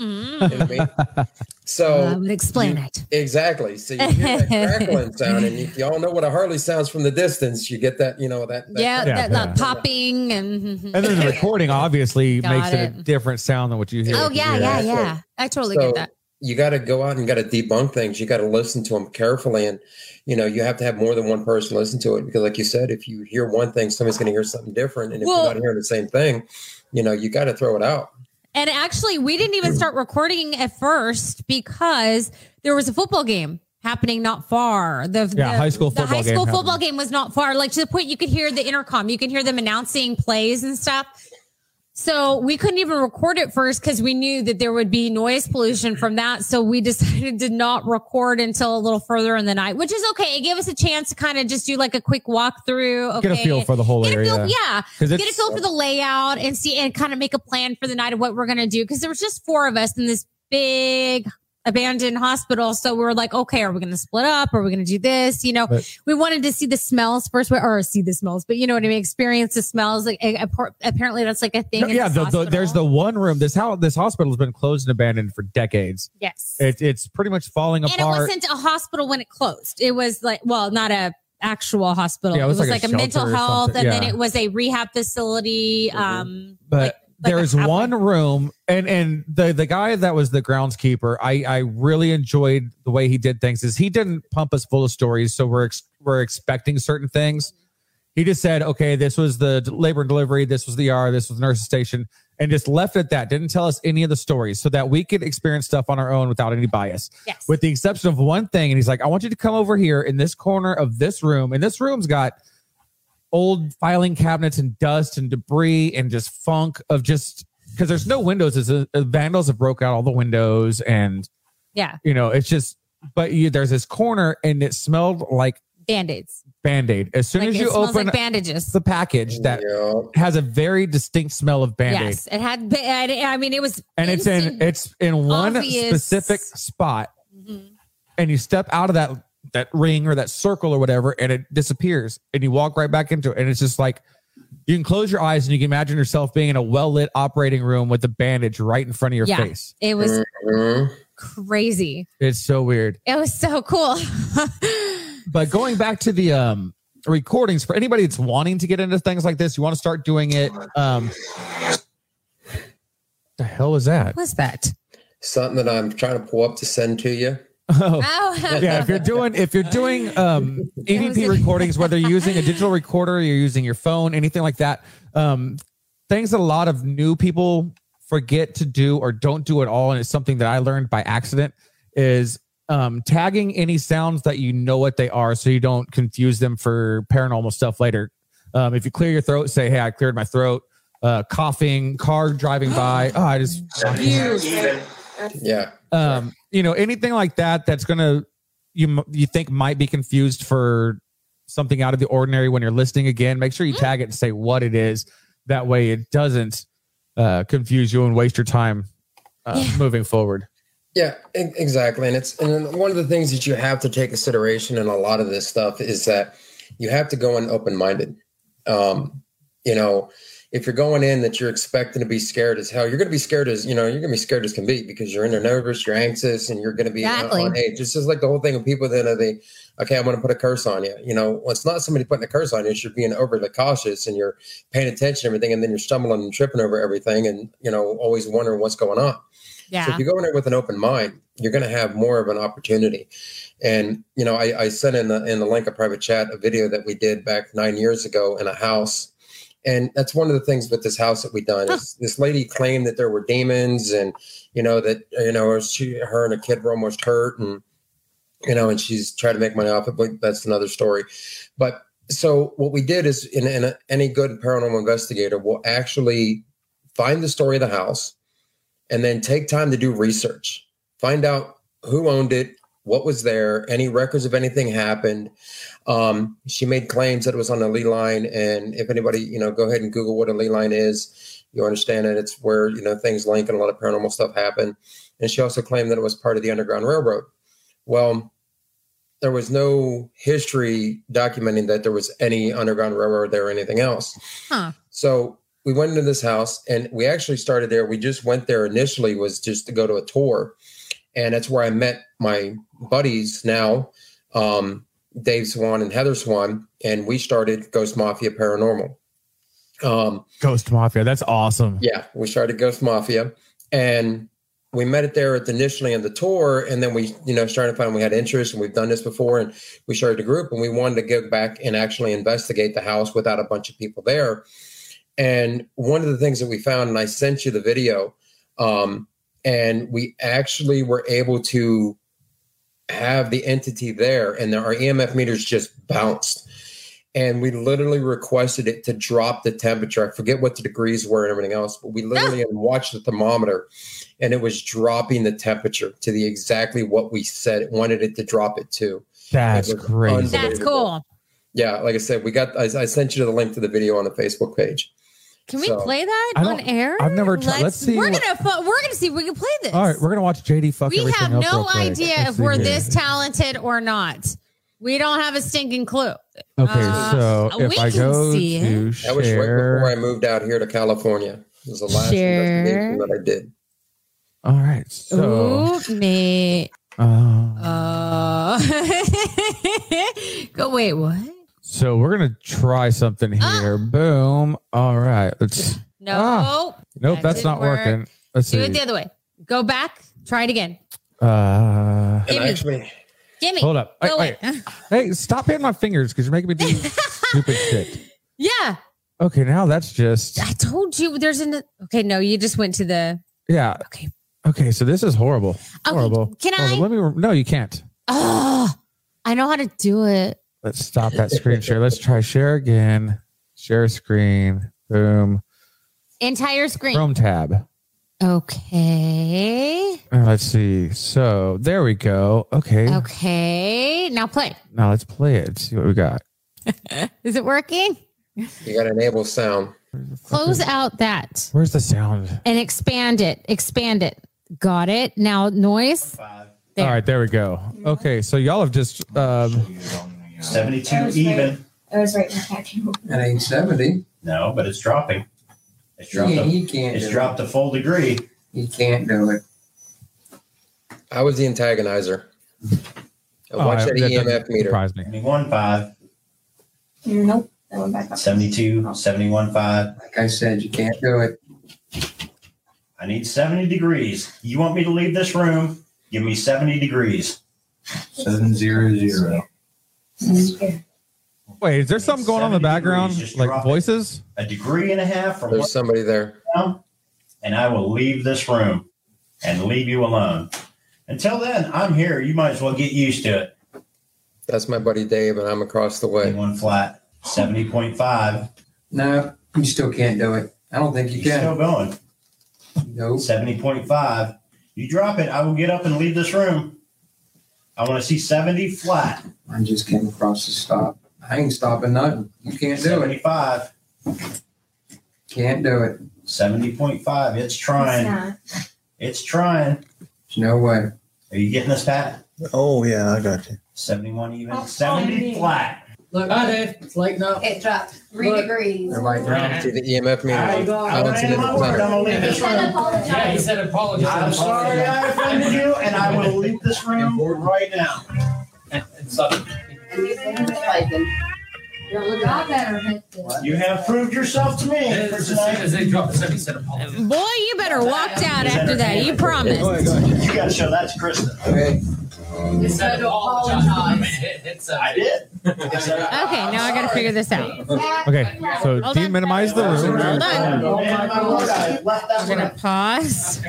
Mm. You know I? <laughs> So I would explain you- it. Exactly. So you hear that crackling <laughs> sound, and you, you all know what a Harley sounds from the distance. You get that, you know that. that Yeah, Yeah, that, yeah. that popping and. <laughs> And then the recording obviously Got makes it. a different sound than what you hear. oh if yeah, hear yeah, it. yeah. I totally So get that. you got to go out and got to debunk things. You got to listen to them carefully, and you know you have to have more than one person listen to it because, like you said, if you hear one thing, somebody's going to hear something different, and if Well- you're not hearing the same thing, you know you got to throw it out. And actually, we didn't even start recording at first because there was a football game happening not far. The Yeah, the, high school football, the high game school happening. football game was not far. Like to the point you could hear the intercom, you can hear them announcing plays and stuff. So we couldn't even record it first because we knew that there would be noise pollution from that. So we <laughs> decided to not record until a little further in the night, which is okay. It gave us a chance to kind of just do like a quick walkthrough. Okay. Get a feel for the whole Get a area. feel, yeah. Get a feel for the layout and see and kind of make a plan for the night of what we're gonna do. Cause there was just four of us in this big abandoned hospital. So we are like, okay, are we gonna split up? Are we gonna do this? You know, But- we wanted to see the smells first, or see the smells, but you know what I mean? Experience the smells. Like apparently that's like a thing. No, yeah, the, the, there's the one room. This how this hospital has been closed and abandoned for decades. yes. It, it's pretty much falling apart and it wasn't a hospital when it closed. It was like, well, not a actual hospital. Yeah, it was, like, a, shelter mental health, something. and then it was a rehab facility. Mhm. Um, but like- like there's one room and and the the guy that was the groundskeeper i i really enjoyed the way he did things is he didn't pump us full of stories so we're ex- we're expecting certain things. He just said okay this was the labor and delivery this was the r this was the nurse station and just left it at that didn't tell us any of the stories so that we could experience stuff on our own without any bias. Yes. with the exception of one thing and he's like i want you to come over here in this corner of this room and this room's got old filing cabinets and dust and debris and just funk of just because there's no windows as uh, vandals have broke out all the windows and yeah, you know it's just but you there's this corner and it smelled like band-aids. band-aid as soon Like as it you open like bandages. the package that Yeah. has a very distinct smell of band-aid Yes, it had. ba- I mean, it was, and it's in it's in one obvious- specific spot Mhm. and you step out of that that ring or that circle or whatever and it disappears and you walk right back into it and it's just like you can close your eyes and you can imagine yourself being in a well-lit operating room with a bandage right in front of your Yeah. face It was Mhm. crazy. it's so weird It was so cool. <laughs> but going back to the um recordings for anybody that's wanting to get into things like this you want to start doing it um the hell was that what was that? Something that I'm trying to pull up to send to you. Oh. Oh, yeah if you're doing if you're doing um <laughs> evp recordings whether you're using a digital recorder you're using your phone anything like that um things that a lot of new people forget to do or don't do at all and it's something that i learned by accident is um tagging any sounds that you know what they are so you don't confuse them for paranormal stuff later. Um if you clear your throat say hey i cleared my throat uh coughing car driving by <gasps> oh i just Yeah. um you know anything like that that's gonna you you think might be confused for something out of the ordinary when you're listening again make sure you tag it and say what it is that way it doesn't uh confuse you and waste your time uh, Yeah. moving forward Yeah, exactly. And it's and one of the things that you have to take consideration in a lot of this stuff is that you have to go in open minded. Um, you know, if you're going in that you're expecting to be scared as hell, you're going to be scared as you know you're going to be scared as can be because you're in there nervous, you're anxious, and you're going to be on- Exactly. on edge. It's just like the whole thing of people that are they okay, I'm going to put a curse on you. You know, well, it's not somebody putting a curse on you. It's you're being overly cautious and you're paying attention to everything, and then you're stumbling and tripping over everything, and you know, always wondering what's going on. So yeah. if you go in there with an open mind, you're going to have more of an opportunity. And you know, I, I sent in the in the link of private chat a video that we did back nine years ago in a house, and that's one of the things with this house that we done is this lady claimed that there were demons, and you know that you know she her and a kid were almost hurt, and you know, and she's trying to make money off it, but that's another story. But so what we did is, in, in a, any good paranormal investigator will actually find the story of the house and then take time to do research. Find out who owned it, what was there, any records of anything happened. Um, she made claims that it was on a ley line, and if anybody, you know, go ahead and Google what a ley line is. You understand that it's where you know things link and a lot of paranormal stuff happen. And she also claimed that it was part of the Underground Railroad. Well, there was no history documenting that there was any Underground Railroad there or anything else. Huh. So we went into this house and we actually started there. We just went there initially was just to go to a tour. And that's where I met my buddies now, um, Dave Swan and Heather Swan, and we started Ghost Mafia Paranormal. Um, Ghost Mafia. That's awesome. yeah, we started Ghost Mafia, and we met it there at the, initially on the tour, and then we, you know, started to find we had interest, and we've done this before, and we started a group, and we wanted to go back and actually investigate the house without a bunch of people there. And one of the things that we found, and I sent you the video, um, and we actually were able to have the entity there, and our EMF meters just bounced. And we literally requested it to drop the temperature. I forget what the degrees were and everything else, but we literally had watched the thermometer and it was dropping the temperature to the exactly what we said it wanted it to drop it to. That's It was. That's cool. Yeah, like I said, we got. I, I sent you the link to the video on the Facebook page. Can we So- play that I on don't- air? I've never tried- let's see We're what- gonna fu- we're gonna see if we can play this. All right, we're gonna watch JD fuck we everything have else no real quick. idea Let's if see we're here. this talented or not. We don't have a stinking clue. Okay, Uh, so we if I can go see it. to That was right before I moved out here to California. It was the last Share. investigation that I did. all right, so Ooh, me. uh, Uh, <laughs> go wait. What? So we're gonna try something Ah. here. Boom. All right, let's. <laughs> No. Ah. Nope, That that's didn't work. working. Let's Do see. it the other way. Go back. Try it again. Uh, Gimme. actually, Give me. hold up. Wait, wait. Hey, stop hitting my fingers because you're making me do <laughs> stupid shit. Yeah. Okay, now that's just I told you there's an. Okay. No, you just went to the. yeah. Okay. Okay, so this is horrible. Okay, horrible. can Hold on, I- Let me. No, you can't. Oh, I know how to do it. Let's stop that screen share. Let's try share again. Share screen. Boom. Entire screen. Chrome tab. Okay. Uh, let's see. So there we go. Okay. Okay. Now play. Now let's play it. See what we got. <laughs> Is it working? you got to enable sound. Close out that Where's the sound? and expand it. Expand it. Got it. Now noise. There. All right, there we go. Okay, so y'all have just um, 72 even. I was right in the catching. At age 70, No, but it's dropping. It's dropped. a, he can't. it's dropped a full degree. You can't do it. I was the antagonizer. I oh, watched that doesn't EMF meter. Surprise me. 71 5, Nope, that went back up. 72, 71 5. Like I said, you can't do it. I need 70 degrees. You want me to leave this room? Give me 70 degrees. Seven zero zero. Wait, is there something going on in the background? degrees, Like voices? A degree and a half from There's somebody there. now, and I will leave this room and leave you alone. Until then, I'm here. You might as well get used to it. That's my buddy Dave, and I'm across the way. One flat, 70.5. No, you still can't do it. I don't think you He's still going. No. 70.5. You drop it, I will get up and leave this room. I want to see 70 flat. I just came across the stop. I ain't stopping nothing. You can't do it. 75. Can't do it. 70.5. It's It's trying. not. It's trying. There's no way. Are you getting this, Pat? Oh yeah, I got you. 71 even. Oh, 70 oh, flat. Look, hi Dave. It's lighting up. It dropped three Look. degrees. Everybody down to the EMF meter. I, I don't see I, it in my the word, I'm gonna leave He this said room. apologize. Yeah, he said apologies. I'm sorry I offended you, and I will leave this room right now. It's up. And you said it. You're looking at better. You have proved yourself to me As soon as they dropped the seven, said apologies. Boy, you better walk out after that. You promised. You got to show that to Krista. Okay. He said apologize. I mean, hit, hit. I did. Okay, now I got to figure this out. Okay, so Hold on. deminimize the room. Hold on. Man, my word, I left We're gonna pause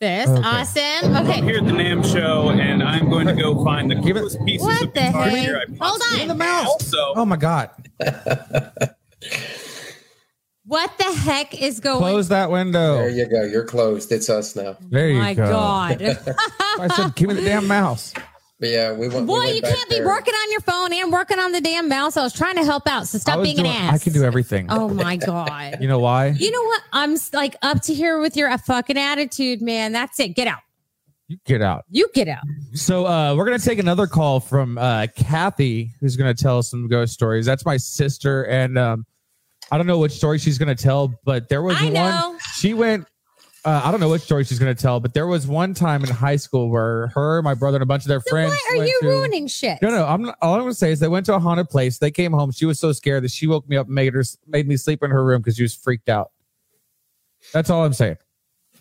this. Okay. Awesome. I'm Okay. here at the NAMM show, and I'm going to go find the Give it- coolest pieces What of the guitar heck? gear I Hold possibly on. The mouse. So Oh my god. What the heck is going? Close that window. There you go. You're closed. It's us now. There you My go. God. <laughs> I said, give me the damn mouse. But yeah, we went. we Boy, went you back can't be working on your phone and working on the damn mouse. I was trying to help out, so stop was being an ass. I can do everything. Oh my god. You know why? You know what? I'm like up to here with your uh, fucking attitude, man. That's it. Get out. You get out. You get out. So uh, we're gonna take another call from uh, Kathy, who's gonna tell us some ghost stories. That's my sister, and um, I don't know which story she's gonna tell, but there was I one. know. She went. Uh, I don't know which story she's gonna tell, but there was one time in high school where her, my brother, and a bunch of their So friends. why are you to- ruining shit? No, no. I'm not, all I'm gonna say is they went to a haunted place. They came home. She was so scared that she woke me up and made her made me sleep in her room because she was freaked out. That's all I'm saying.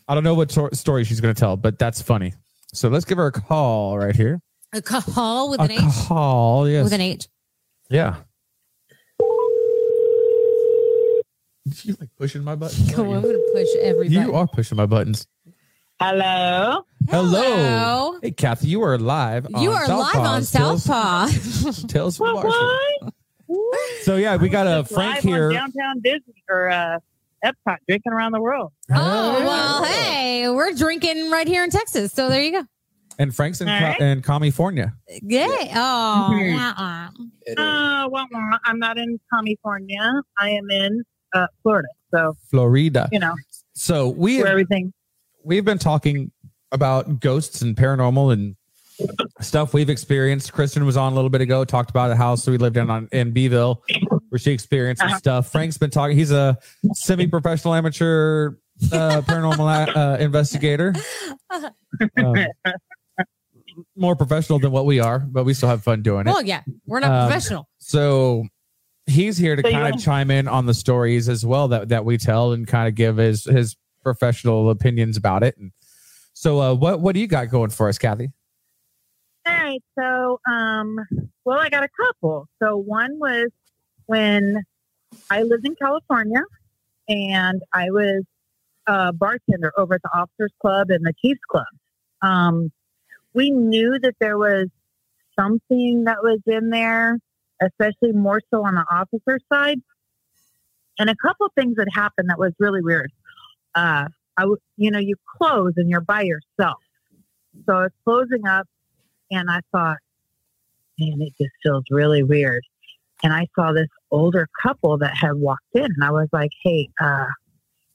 I don't know what tor- story she's gonna tell, but that's funny. So let's give her a call right here. A call with a an H. call, yes. With an H. Yeah. You like pushing my buttons? Go, I'm gonna push every You button. are pushing my buttons. Hello. Hello. Hello. Hey, Kathy, you are live. You on are live on Tales- Southpaw. <laughs> Tales from What? Marshall. what? <laughs> So yeah, we got a Just Frank live here. on downtown Disney or uh, Epcot, drinking around the world. Oh well, hey, we're drinking right here in Texas, so there you go. And Frank's in, All right. in California. Yay! Oh, Mhm. uh-uh. It is. Uh, well, well, I'm not in California. I am in uh, Florida. So Florida. you know So we where everything. we've been talking about ghosts and paranormal and stuff we've experienced. Kristen was on a little bit ago, talked about the house we lived in on in Beeville, where she experienced Uh-huh. stuff. Frank's been talking. He's a semi-professional amateur uh, paranormal uh, investigator. <laughs> Um, more professional than what we are, but we still have fun doing it. Well, yeah, we're not Um, professional. So he's here to So kind of chime in on the stories as well that, that we tell and kind of give his his professional opinions about it. And so, uh, what what do you got going for us, Kathy? All right. So, um, well, I got a couple. So one was when I lived in California and I was a bartender over at the Officers Club and the Chiefs Club. Um, we knew that there was something that was in there, especially more so on the officer side. And a couple things that happened that was really weird. Uh, I, w- you know, you close and you're by yourself. So I was closing up and I thought, man, it just feels really weird. And I saw this older couple that had walked in, and I was like, hey, uh,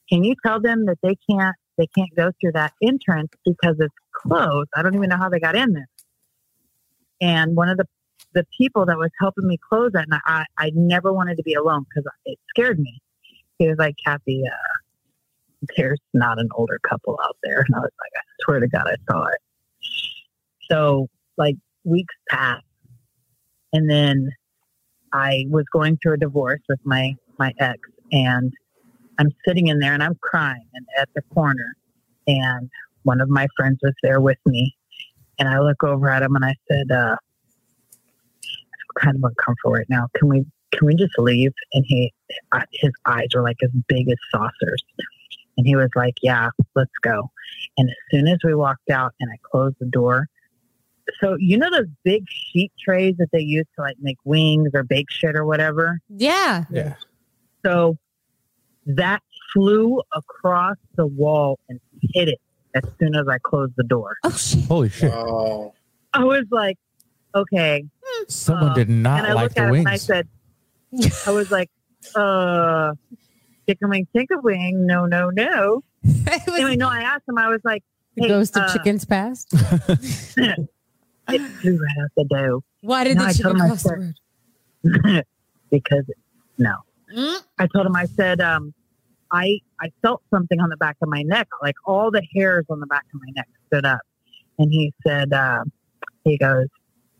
can you tell them that they can't they can't go through that entrance because it's closed? I don't even know how they got in there. And one of the the people that was helping me close that, night, I, I never wanted to be alone because it scared me. He was like, Kathy, uh, there's not an older couple out there. And I was like, I swear to God, I saw it. So like weeks passed and then I was going through a divorce with my my ex and I'm sitting in there and I'm crying and at the corner and one of my friends was there with me and I look over at him and I said, uh, kind of uncomfortable right now. Can we can we just leave? And he uh, his eyes were like as big as saucers. And he was like, Yeah, let's go. And as soon as we walked out and I closed the door, so you know those big sheet trays that they use to like make wings or bake shit or whatever. Yeah. Yeah. So that flew across the wall and hit it as soon as I closed the door. Oh shit. Holy shit! Oh, I was like, okay. Someone uh, did not and I like looked the at him and I wings. said, I was like, uh, chicken wing, chicken wing. No, no, no. <laughs> was Anyway, no, I asked him, I was like, the hey, ghost of uh, chickens past. <laughs> <laughs> it flew right out the door. Why did no, the I chicken cross the road? because no. Mm. I told him, I said, um, I I felt something on the back of my neck, like all the hairs on the back of my neck stood up. And he said, uh, he goes,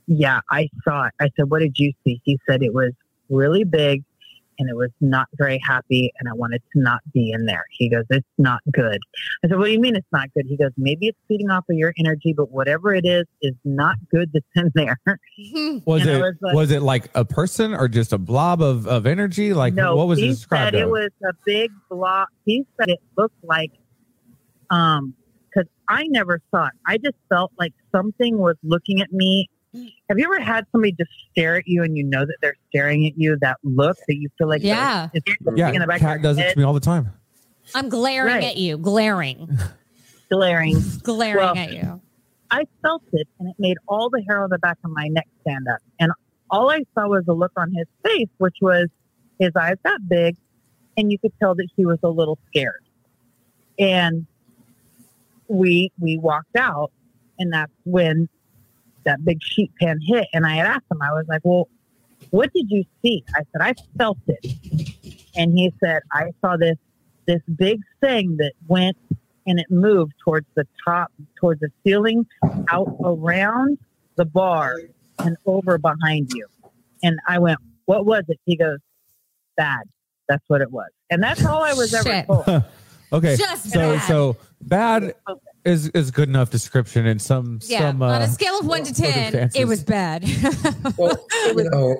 yeah, I saw it. I said, what did you see? He said it was really big and it was not very happy and I wanted to not be in there. He goes, it's not good. I said, what do you mean it's not good? He goes, maybe it's feeding off of your energy, but whatever it is, is not good that's in there. <laughs> <laughs> Was And it was was, like- it like a person or just a blob of, of energy? Like no, what was it he described? said it was a big blob He said it looked like, um, because I never saw it. I just felt like something was looking at me have you ever had somebody just stare at you and you know that they're staring at you? That look that you feel like Yeah. it's something Yeah, in the back of your Cat does it to me all the time. I'm glaring Right. at you, glaring, <laughs> glaring. glaring Well, at you. I felt it, and it made all the hair on the back of my neck stand up. And all I saw was a look on his face, which was his eyes got big, and you could tell that he was a little scared. And we we walked out, and that's when that big sheet pan hit. And I had asked him, I was like, "Well, what did you see?" I said, "I felt it," and he said, "I saw this this big thing that went." And it moved towards the top, towards the ceiling, out around the bar and over behind you. And I went, What was it? He goes, Bad. That's what it was. And that's all I was ever Shit. told. <laughs> Okay, Just so bad. so bad is is good enough description in some Yeah, some uh, on a scale of one to ten, it was bad. <laughs> Well, you know,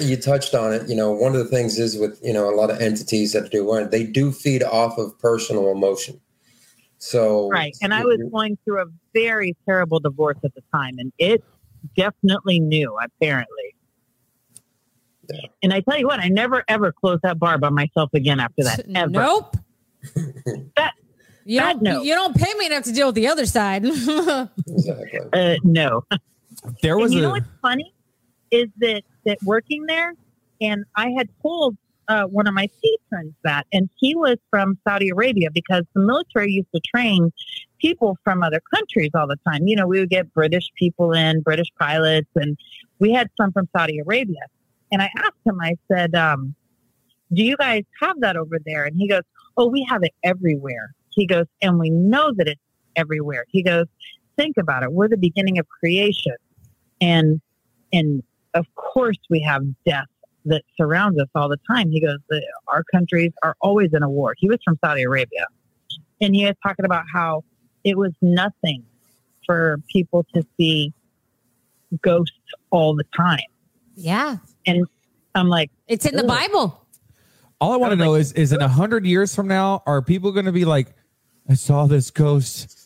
you touched on it. You know, one of the things is with you know a lot of entities that do one, they do feed off of personal emotion. So Right. And I was going through a very terrible divorce at the time, and it definitely knew, apparently. Yeah. And I tell you what, I never ever closed that bar by myself again after that. <laughs> Ever. nope. <laughs> That- you that don't. no. You don't pay me enough to deal with the other side. <laughs> exactly. Uh, no. there was and you know what's funny is that that working there, and I had told uh, one of my patrons that, and he was from Saudi Arabia because the military used to train people from other countries all the time. You know, we would get British people in, British pilots, and we had some from Saudi Arabia. And I asked him, I said, um, "Do you guys have that over there?" And he goes, "Oh, we have it everywhere." He goes, "And we know that it's everywhere." He goes, "Think about it. We're the beginning of creation." and and of course we have death that surrounds us all the time. He goes, our countries are always in a war. He was from Saudi Arabia, and he was talking about how it was nothing for people to see ghosts all the time. yeah, And I'm like, it's in the Bible. all I want to know like, is is in a hundred years from now, are people going to be like, I saw this ghost.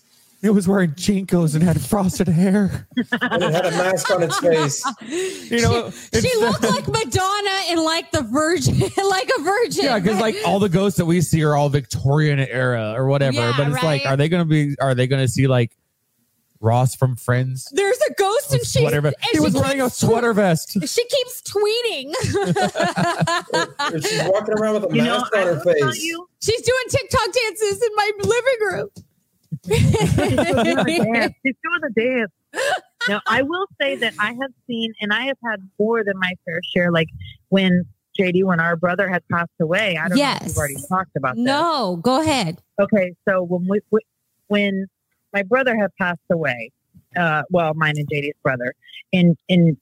It was wearing JNCOs and had frosted hair. and it had a mask on its face. <laughs> You know, she it's- looked like Madonna and like the Virgin, <laughs> like a virgin. Yeah, because like all the ghosts that we see are all Victorian era or whatever. Yeah, but it's like, are they going to be? Are they going to see like Ross from Friends? there's a ghost and she Sweater vest. He she was wearing a keeps- sweater vest. She keeps tweeting. <laughs> She's walking around with a you know, mask I on her will tell face. you, She's doing TikTok dances in my living room. she's doing the dance. She's doing the dance. Now, I will say that I have seen, and I have had more than my fair share. Like when JD, when our brother had passed away, I don't know if Yes. you've already talked about that. no, go ahead. Okay, so when we, we when my brother had passed away, uh, well, mine and JD's brother, and and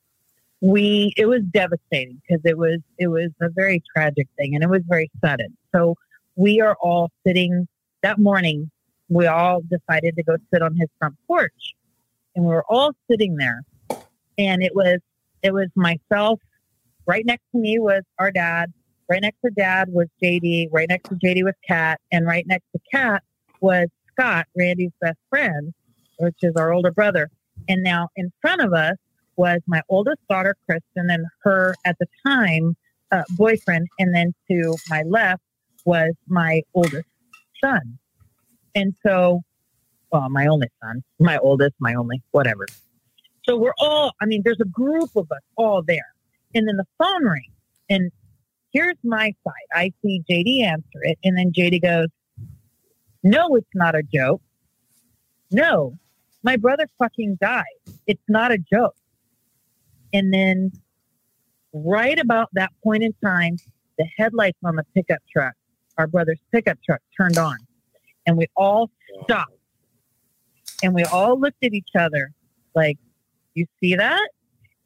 we it was devastating because it was it was a very tragic thing and it was very sudden. So we are all sitting that morning. We all decided to go sit on his front porch, and we were all sitting there, and it was it was myself. Right next to me was our dad. Right next to dad was JD. Right next to JD was Kat, and right next to Kat was Scott, Randy's best friend, which is our older brother. And now in front of us was my oldest daughter, Kristen, and her at the time uh, boyfriend. And then to my left was my oldest son. And so, well, my only son, my oldest, my only, whatever. So we're all, I mean, there's a group of us all there. And then the phone rings. And here's my side. I see JD answer it. And then JD goes, No, it's not a joke. No, my brother fucking died. It's not a joke. And then, right about that point in time, the headlights on the pickup truck, our brother's pickup truck, turned on. And we all stopped. And we all looked at each other like, You see that?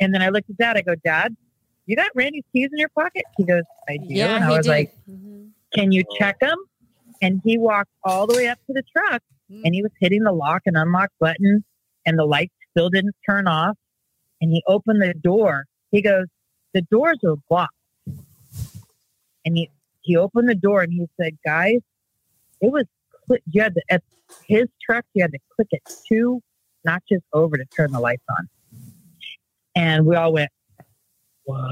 And then I looked at dad. I go, Dad, you got Randy's keys in your pocket? He goes, I do. Yeah, and I was did. like, Mhm. Can you check them? And he walked all the way up to the truck and he was hitting the lock and unlock button and the light still didn't turn off. And he opened the door. He goes, The doors are blocked. And he, he opened the door and he said, Guys, it was cli- you had to at his truck, you had to click it two notches over to turn the lights on. And we all went, what?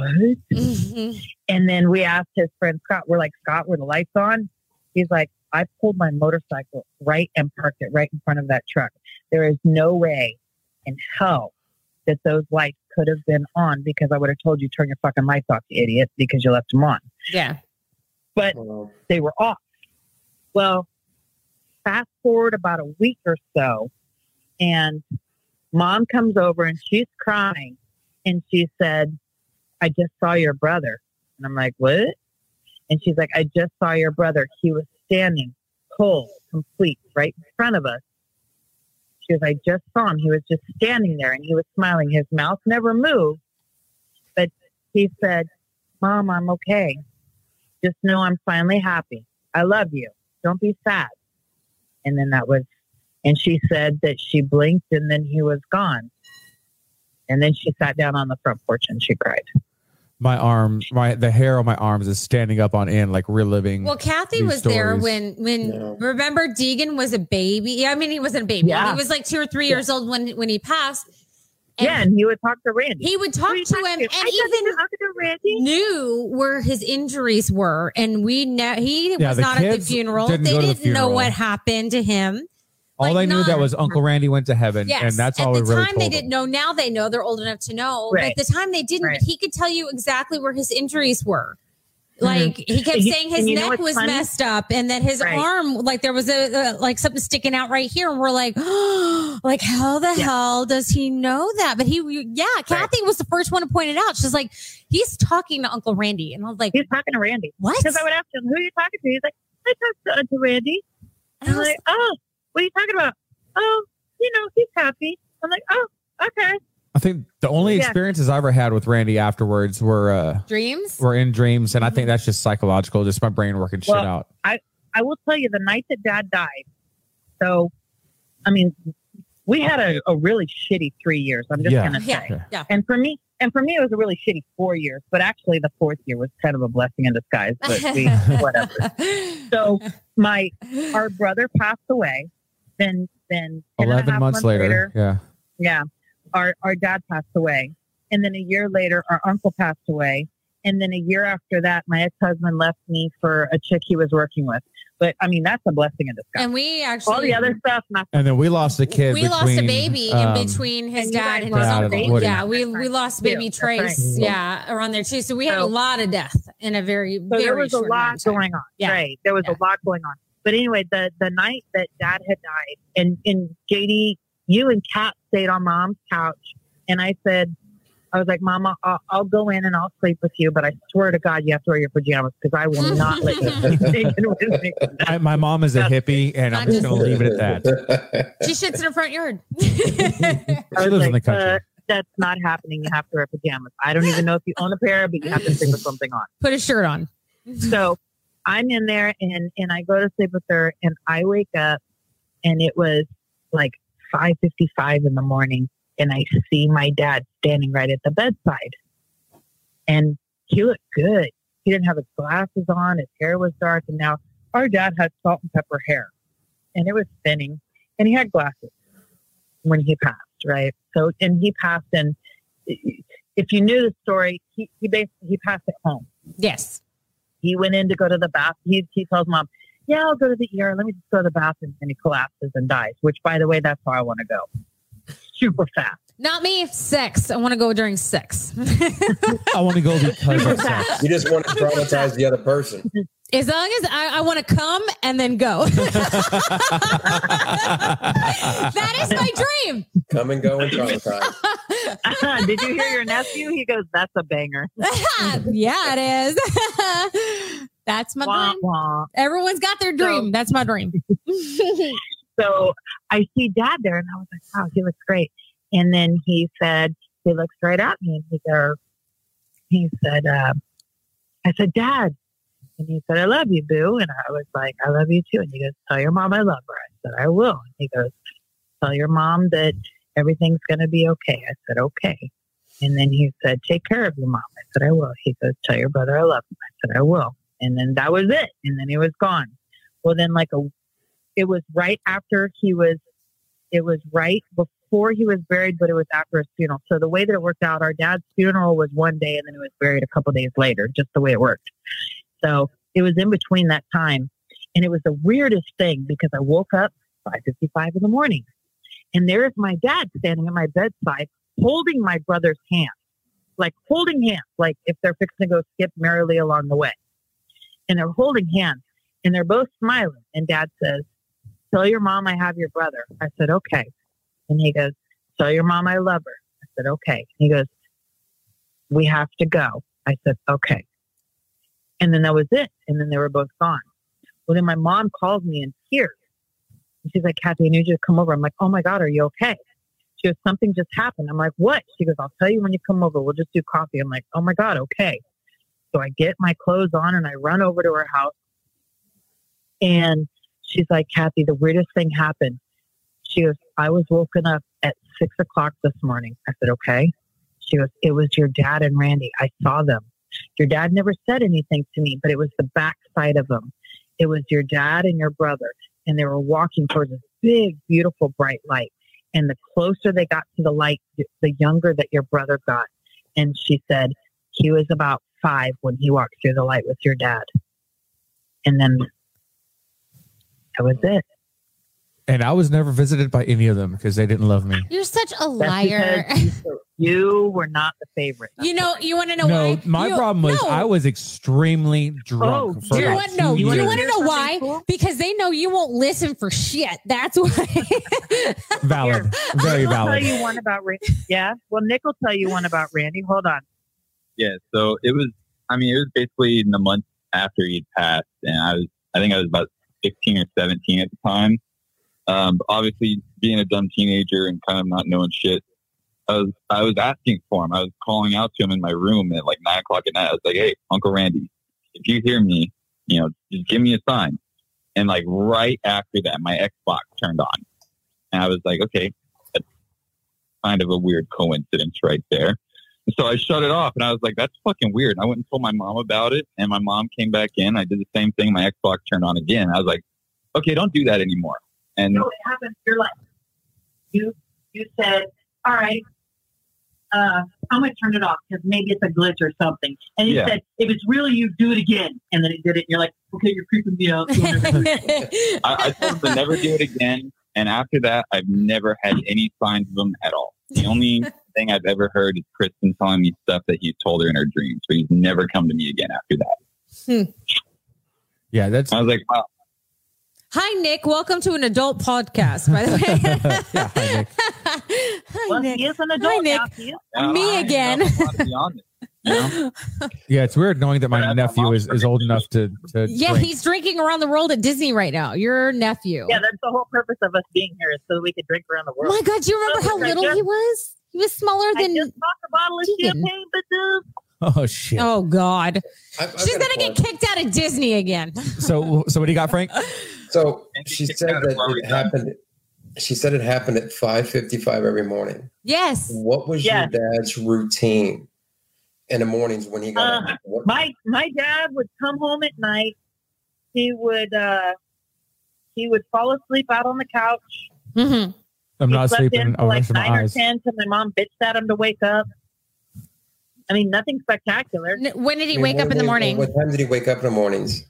Mhm. And then we asked his friend Scott, we're like, Scott, were the lights on? He's like, I pulled my motorcycle right and parked it right in front of that truck. There is no way in hell that those lights could have been on because I would have told you turn your fucking lights off, you idiot, because you left them on. Yeah. But Well, they were off. Well, fast forward about a week or so, and mom comes over and she's crying. And she said, I just saw your brother. And I'm like, what? And she's like, I just saw your brother. He was standing cold, complete, right in front of us. She goes, I just saw him. He was just standing there and he was smiling. His mouth never moved. But he said, Mom, I'm okay. Just know I'm finally happy. I love you. Don't be sad. And then that was, and she said that she blinked and then he was gone. And then she sat down on the front porch and she cried. My arm, my the hair on my arms is standing up on end, like reliving. Well, Kathy These was there when when Yeah. remember Deegan was a baby. Yeah, I mean he wasn't a baby. Yeah. He was like two or three years old when when he passed. And yeah, and he would talk to Randy. he would talk to him to? and I even were talking to Randy. knew where his injuries were. And we know he Yeah, was not at the funeral. didn't they go to the didn't know what happened to him. all like they knew that was Uncle Randy went to heaven, Yes. and that's At all the we really time told they them. didn't know. Now they know. They're old enough to know. Right. But at the time they didn't. Right. He could tell you exactly where his injuries were. Mm-hmm. Like he kept He- saying his and you know neck was funny? messed up, and that his Right. arm, like there was a, a like something sticking out right here, and we're like, <gasps> like how the Yeah. hell does he know that? But he, yeah, Kathy was the first one to point it out. She's like, he's talking to Uncle Randy, and I was like, he's talking to Randy. what? Because I would ask him, who are you talking to? He's like, I talked to Uncle Randy. And I'm like, oh, what are you talking about? Oh, you know, he's happy. I'm like, oh, okay. I think the only Yeah. experiences I ever had with Randy afterwards were uh dreams. were in dreams, and I think that's just psychological, just my brain working shit out. I I will tell you the night that dad died. So, I mean, we had a, a really shitty three years. I'm just Yeah. going to say. yeah. And for me, and for me, it was a really shitty four years, but actually the fourth year was kind of a blessing in disguise, but we, <laughs> whatever. So my, our brother passed away. Then, then 10 and a Eleven half months later, yeah. Yeah. Our our dad passed away. And then a year later our uncle passed away. And then a year after that, my ex husband left me for a chick he was working with. But I mean that's a blessing in disguise. and we actually All the other stuff, not And then we lost a kid. we lost a baby um, in between his and dad and his a uncle. Yeah, we we lost baby That's Trace. right. Yeah, around there too. So we had a lot of death in a very so very there was a lot amount of time. going on. Yeah. Right. There was Yeah. a lot going on. But anyway, the the night that dad had died and, and JD, you and Kat stayed on mom's couch and I said I was like, Mama, I'll, I'll go in and I'll sleep with you, but I swear to God, you have to wear your pajamas because I will not let you <laughs> sleep naked with me. I, my mom is a hippie, and I'm I just just- going to leave it at that. She shits in her front yard. <laughs> She was lives in the country. uh, that's not happening. You have to wear pajamas. I don't even know if you own a pair, but you have to sleep with something on. Put a shirt on. So I'm in there and, and I go to sleep with her and I wake up and it was like 5.55 in the morning and I see my dad standing right at the bedside. And he looked good. He didn't have his glasses on. His hair was dark. And now our dad had salt and pepper hair and it was thinning and he had glasses when he passed, right? So, and he passed and if you knew the story, he, he basically, he passed at home Yes. he went in to go to the bath. He, he tells mom, yeah, I'll go to the ER. Let me just go to the bathroom. And he collapses and dies, which, by the way, that's how I want to go. Super fast. Not me. Sex. I want to go during sex. <laughs> I want to go because of sex. You just want to traumatize the other person. as long as I, I want to come and then go. <laughs> that is my dream. Come and go and traumatize. <laughs> Did you hear your nephew? He goes, that's a banger. yeah, it is. That's my Wah, dream. wah. Everyone's got their dream. That's my dream. <laughs> <laughs> So I see dad there and I was like, wow, he looks great. And then he said, he looked right at me and he goes, he said, uh, I said, dad. And he said, I love you, boo. And I was like, I love you too. And he goes, tell your mom I love her. I said, I will. And he goes, tell your mom that everything's going to be okay. I said, okay. And then he said, take care of your mom. I said, I will. He goes, tell your brother I love him. I said, I will. And then that was it. And then he was gone. Well, then like a, it was right after he was, it was right before he was buried, but it was after his funeral. So the way that it worked out, our dad's funeral was one day, and then he was buried a couple days later. Just the way it worked. So it was in between that time, and it was the weirdest thing because I woke up 5:55 in the morning, and there's my dad standing at my bedside, holding my brother's hand, like holding hands, like if they're fixing to go skip merrily along the way, and they're holding hands, and they're both smiling. And Dad says, "Tell your mom I have your brother." I said, "Okay," and he goes, "Tell your mom I love her." I said, "Okay." He goes, "We have to go." I said, "Okay." And then that was it. And then they were both gone. Well, then my mom calls me in tears. And she's like, Kathy, I need you to come over. I'm like, oh my God, are you okay? She goes, something just happened. I'm like, what? She goes, I'll tell you when you come over. We'll just do coffee. I'm like, oh my God, okay. So I get my clothes on and I run over to her house. And she's like, Kathy, the weirdest thing happened. She goes, I was woken up at six o'clock this morning. I said, okay. She goes, it was your dad and Randy. I saw them. Your dad never said anything to me, but it was the backside of them. It was your dad and your brother, and they were walking towards this big, beautiful, bright light. And the closer they got to the light, the younger that your brother got. And she said he was about five when he walked through the light with your dad. And then that was it. And I was never visited by any of them because they didn't love me. You're such a liar. you, you were not the favorite. You know, you want to know no, why? my You- problem was no. I was extremely drunk. Oh, for Do you want no? two You want to know why? cool? Because they know you won't listen for shit. That's why. valid, very Nick will tell valid. you one about Randy. Yeah. Well, Nick will tell you one about Randy. Hold on. Yeah, so it was. I mean, it was basically in the month after he'd passed, and I was. I think I was about sixteen or seventeen at the time. Um, obviously, being a dumb teenager and kind of not knowing shit, I was. I was asking for him. I was calling out to him in my room at like nine o'clock at night. I was like, "Hey, Uncle Randy, if you hear me, you know, just give me a sign." And like right after that, my Xbox turned on, and I was like, "Okay, kind of a weird coincidence right there." So I shut it off and I was like, that's fucking weird. And I went and told my mom about it and my mom came back in. I did the same thing. My Xbox turned on again. I was like, okay, don't do that anymore. And So it happened. You're like, you you said, all right, uh, I'm gonna turn it off because maybe it's a glitch or something. And he Yeah. said, if it's really you, do it again. And then he did it. And you're like, okay, you're creeping me out. <laughs> I, I told him to never do it again. And after that, I've never had any signs of him at all. The only <laughs> thing I've ever heard is Kristen telling me stuff that he told her in her dreams. But he's never come to me again after that. Hmm. Yeah, that's I was like, wow. Hi, Nick. Welcome to an adult podcast. By the way. <laughs> yeah. hi, Nick. <laughs> Hi, well, Nick. he is an Hi, Nick. now. He Me I- again. I'm not beyond it, you know? <laughs> Yeah, it's weird knowing that my nephew is, is old enough to to Yeah, drink. he's drinking around the world at Disney right now. Your nephew. Yeah, that's the whole purpose of us being here is so that we could drink around the Oh world. my God, do you remember how little he was? He was smaller I than. just popped a bottle of Keegan. champagne, but Oh shit. Oh God, I've, I've she's got a gonna get point. kicked out of Disney again. So so what do you got, Frank? So And she she said out of that where it happened. She said it happened at five fifty-five every morning. yes. What was Yes. your dad's routine in the mornings when he got Uh, up? What, my my dad would come home at night. He would uh, he would fall asleep out on the couch. hmm I'm he not sleeping. in I'll like rest my nine or eyes. ten till my mom bitched at him to wake up. I mean, nothing spectacular. When did he I mean, wake up in the morning? What time did he wake up in the mornings?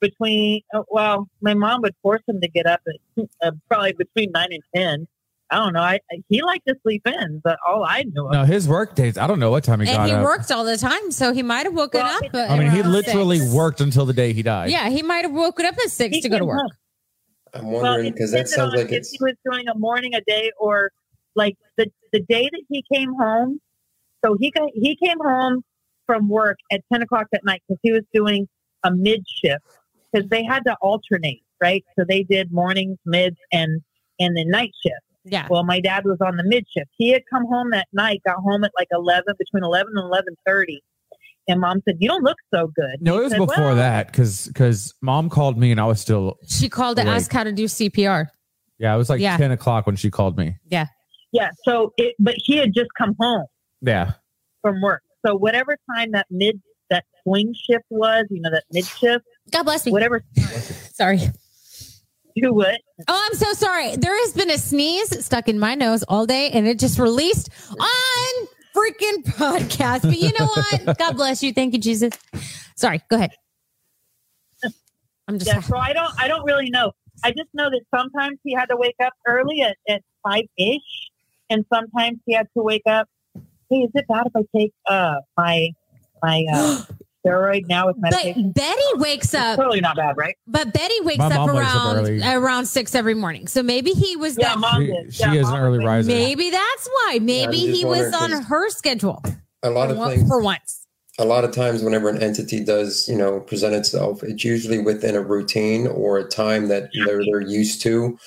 Between uh, well, my mom would force him to get up at uh, probably between nine and ten. I don't know. I, I he liked to sleep in, but all I knew. No, his work days. I don't know what time he and got he up. worked all the time, so he might have woken Well, up. I mean, he literally six. worked until the day he died. Yeah, he might have woken up at six He to go to work. home. I'm wondering it because that sounds on like if it's he was doing a morning, a day, or like the the day that he came home. So he got he came home from work at ten o'clock at night because he was doing a mid shift because they had to alternate, right? So they did mornings, mids, and and the night shift. Yeah. Well, my dad was on the mid shift. He had come home that night, got home at like eleven, between eleven and eleven thirty, and mom said, "You don't look so good." No, He it was said, before "Well, that because because mom called me and I was still She called to ask how to do CPR. yeah it was like Yeah. ten o'clock when she called me. Yeah. Yeah. So, it, but he had just come home. Yeah, from work. So whatever time that mid that swing shift was, you know, that mid shift, God bless me. whatever <laughs> Sorry. Do what? Oh, I'm so sorry. There has been a sneeze stuck in my nose all day and it just released on freaking podcast. But you know what? <laughs> God bless you. Thank you, Jesus. Sorry. Go ahead. I'm just Yeah, so I don't I don't really know. I just know that sometimes he had to wake up early at, at five ish and sometimes he had to wake up. Hey, is it bad if I take uh my my uh <gasps> <gasps> <gasps> steroid now with medication? But Betty wakes up. Totally not bad, right? But Betty wakes My up mom wakes up around around six every morning. So maybe he was Yeah, that. mom She, did. she Yeah, is an early riser. Maybe that's why. Maybe just he was on her schedule A lot for, of things. for once. a lot of times whenever an entity does you know present itself it's usually within a routine or a time that they're, they're used to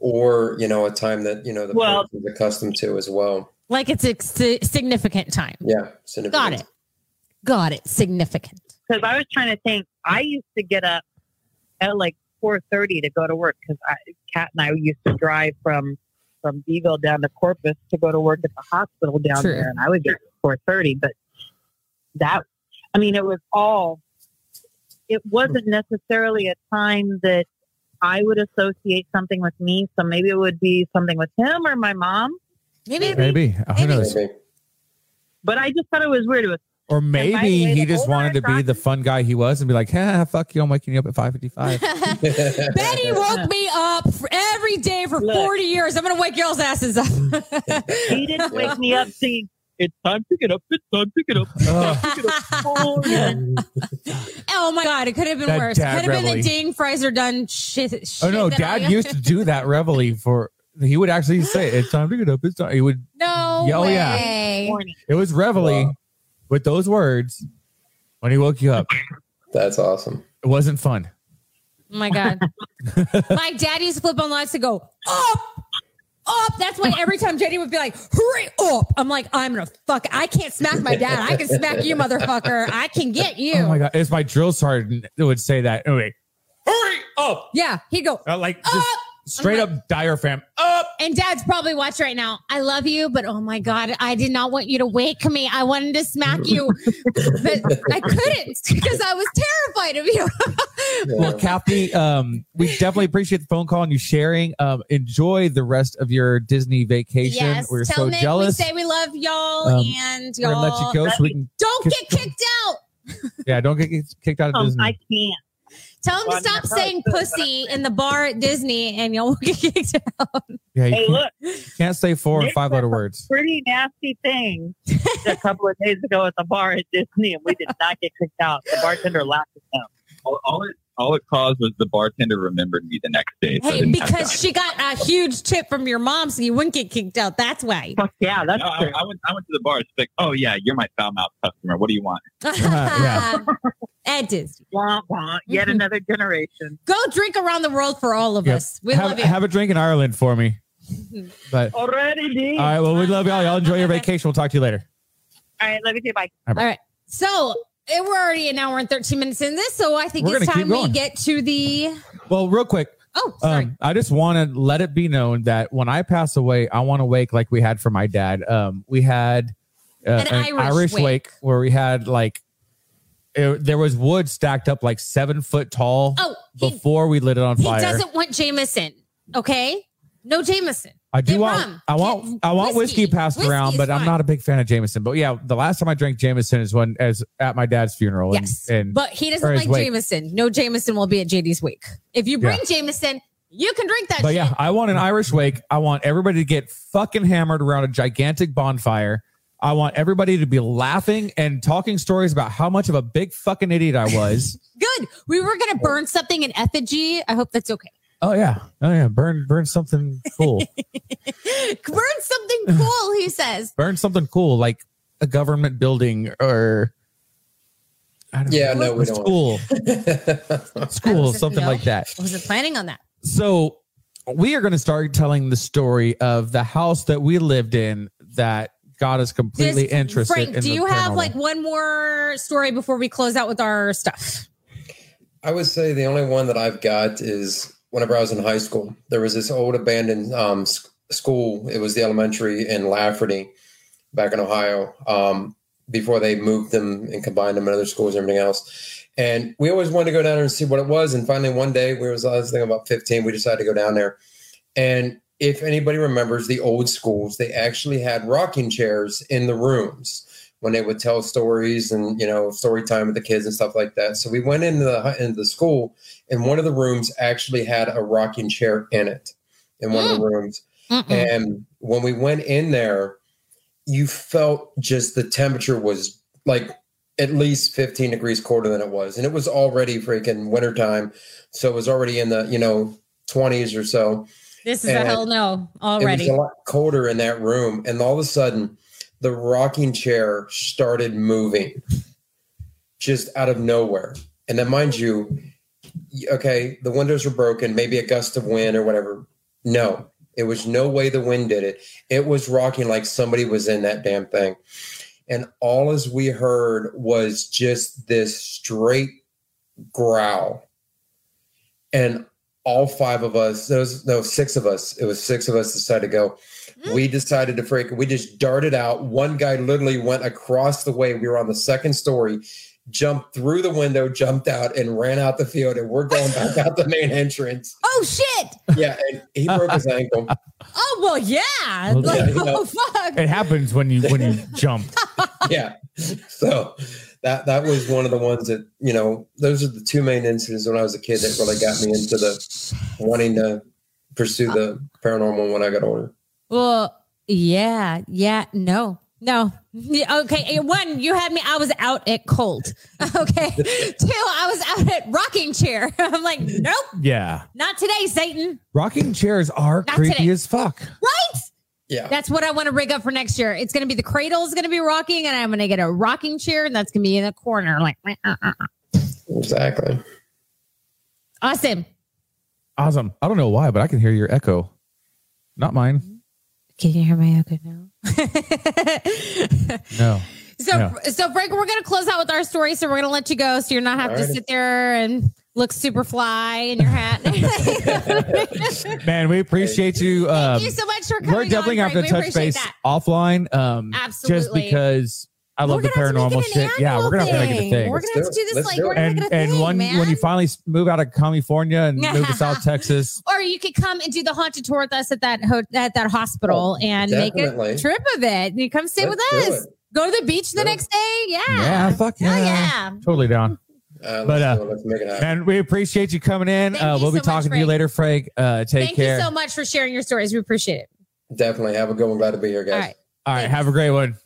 or you know a time that you know the Well- is accustomed to as well Like it's a significant time. yeah significant. Got it. Got it. Significant. because I was trying to think. I used to get up at like four thirty to go to work because Kat and I used to drive from from Beeville down to Corpus to go to work at the hospital down True. there, and I would get four thirty. But that, I mean, it was all. It wasn't necessarily a time that I would associate something with me. So maybe it would be something with him or my mom. Maybe. Maybe. Who Maybe. knows? Maybe. But I just thought it was weird. It was Or maybe way, he just wanted to be the fun guy he was and be like, "Ha, fuck you, I'm waking you up at 5:55." <laughs> Betty woke me up every day for Look. 40 years. I'm going to wake y'all's asses up. he didn't wake me up singing. It's time to get up. It's time to get up. Ugh. <laughs> oh my God. It could have been That worse. It could have been the Ding Fraser done shit. shit oh no, Dad I- used to do that reveille for. He would actually say, "It's time to get up." It's time. He would. No Yeah, oh, way. yeah. It was reveille Wow. With those words when he woke you up. that's awesome It wasn't fun. Oh my God. <laughs> my dad used to flip on lights to go up, up. That's why every time Jenny would be like, hurry up. I'm like, I'm going to fuck. I can't smack my dad. I can smack you, motherfucker. I can get you. Oh my god! It's my drill sergeant that would say that. Anyway, hurry up! Yeah. He'd go, Uh, like just Up! Straight up diaphragm up. And dad's probably watching right now. I love you, but oh my God, I did not want you to wake me. I wanted to smack you, <laughs> but I couldn't because I was terrified of you. <laughs> Well, Kathy, um, we definitely appreciate the phone call and you sharing. Um, enjoy the rest of your Disney vacation. yes. We're Tell so Nick jealous. we say we love y'all Um, and We're y'all. gonna let you go so we can. Don't get kicked out. Yeah, don't get kicked out of Um, Disney. I can't. Tell him to Well, I mean, stop saying pussy in the bar at Disney and y'all will get kicked out. yeah, you Hey, can't, look, can't say four or Nick five letter said words. pretty nasty thing a couple of days ago at the bar at Disney, and we did not get kicked out. The bartender laughed at them. All, all it all it caused was the bartender remembered me the next day. So Hey, because she got a huge tip from your mom, so you wouldn't get kicked out. That's why. Fuck yeah, that's No, I, true. I went. I went to the bar. It's like, oh yeah, you're my foul mouth customer. What do you want? <laughs> yeah. At Disney. Wah, wah, yet Mhm. another generation. Go drink around the world for all of Yep. us. We have, love you. have a drink in Ireland for me. <laughs> But Already, D. right, well, we love y'all. Y'all enjoy your vacation. We'll talk to you later. All right, let me see. Bye. all right. So eh, we're already an hour and 13 minutes in this, so I think We're it's gonna keep time we going. get to the. Well, real quick, Oh, sorry. Um, I just want to let it be known that when I pass away, I want to wake like we had for my dad. Um, we had uh, An Irish wake. where we had like it- there was wood stacked up like seven foot tall oh, he, before we lit it on fire. he fire. doesn't want Jameson. Okay. No Jameson. I do want rum. I want Get I want whiskey, whiskey. passed Whiskey around, is but I'm fine. not a big fan of Jameson. But yeah, the last time I drank Jameson is when as at my dad's funeral. and- Yes. and, But he doesn't his like. Jameson. No Jameson will be at JD's wake. If you bring Jameson, you can drink that But shit. yeah, I want an Irish wake. I want everybody to get fucking hammered around a gigantic bonfire. I want everybody to be laughing and talking stories about how much of a big fucking idiot I was. <laughs> Good. We were gonna burn something in effigy. I hope that's okay. Oh yeah, oh yeah, burn burn something cool. <laughs> burn something cool, he says. <laughs> burn something cool like a government building or I don't Yeah, know, no, we a don't. school, <laughs> school, something like that. I wasn't planning on that. So we are going to start telling the story of the house that we lived in that got us completely Just- interested. Frank, in do the you have like one more story before we close out with our stuff? I would say the only one that I've got is whenever I was in high school, there was this old abandoned um, school. It was the elementary in Lafferty back in Ohio um, before they moved them and combined them in other schools and everything else. And we always wanted to go down there and see what it was. And finally, one day, we was I was thinking about 15. We decided to go down there. And if anybody remembers the old schools, they actually had rocking chairs in the rooms when they would tell stories and you know story time with the kids and stuff like that. So we went into the into the school, and one of the rooms actually had a rocking chair in it in one of the mm. rooms. Mm-mm. And when we went in there, you felt just the temperature was like at least 15 degrees colder than it was. And it was already freaking wintertime. So it was already in the, you know, 20s or so. This is a hell no already. It was a lot colder in that room. And all of a sudden, the rocking chair started moving just out of nowhere. And then, mind you, okay, the windows were broken, maybe a gust of wind or whatever. No, it was no way the wind did it. It was rocking like somebody was in that damn thing. And all as we heard was just this straight growl. And all five of us, there was no six of us, it was six of us decided to go. We decided to freak. We just darted out. One guy literally went across the way. We were on the second story, jumped through the window, jumped out, and ran out the field. And we're going back out the main entrance. oh shit! Yeah, and he broke his ankle. Oh well, yeah. Well, Like, yeah, you know. oh fuck. It happens when you when you <laughs> jump. Yeah, so that that was one of the ones that you know. Those are the two main incidents when I was a kid that really got me into the wanting to pursue the paranormal when I got older. Well, yeah, yeah, no, no. <laughs> Okay, eh, one, you had me. I was out at cold. <laughs> Okay, <laughs> two, I was out at rocking chair. I'm like, nope, Yeah. not today, Satan. Rocking chairs are Not creepy today. as fuck. Right? Yeah, That's what I want to rig up for next year. It's going to be the cradle is going to be rocking, and I'm going to get a rocking chair, and that's going to be in the corner. Like, uh, uh, uh. exactly. awesome. Awesome. I don't know why, but I can hear your echo. Not mine. Can you hear my echo now? <laughs> No. So, Yeah. so Frank, we're gonna close out with our story. So we're gonna let you go, so you're not have to sit there and look super fly in your hat. <laughs> <laughs> Man, we appreciate you. Um, you so much for coming. we're definitely on, going to Frank. have We to touch base that. offline. Um, Just because I love We're the gonna have to make paranormal shit. Yeah, we're going to have to make it a thing. We're gonna have to do this Let's like do we're it. gonna and make it a and thing, one man. when you finally move out of California and move to South <laughs> Texas, or you could come and do the haunted tour with us at that ho- at that hospital and make a trip of it. You come stay Let's with us. Go to the beach the next day. Yeah. yeah, fuck yeah, Hell yeah. totally down. Uh, But, uh, do it. let's make it happen. And we appreciate you coming in. Thank Uh, we'll be so much, talking to you later, Frank. Uh, take Thank care. Thank you so much for sharing your stories. We appreciate it. Definitely have a good one. Glad to be here, guys. All right. All right, have a great one.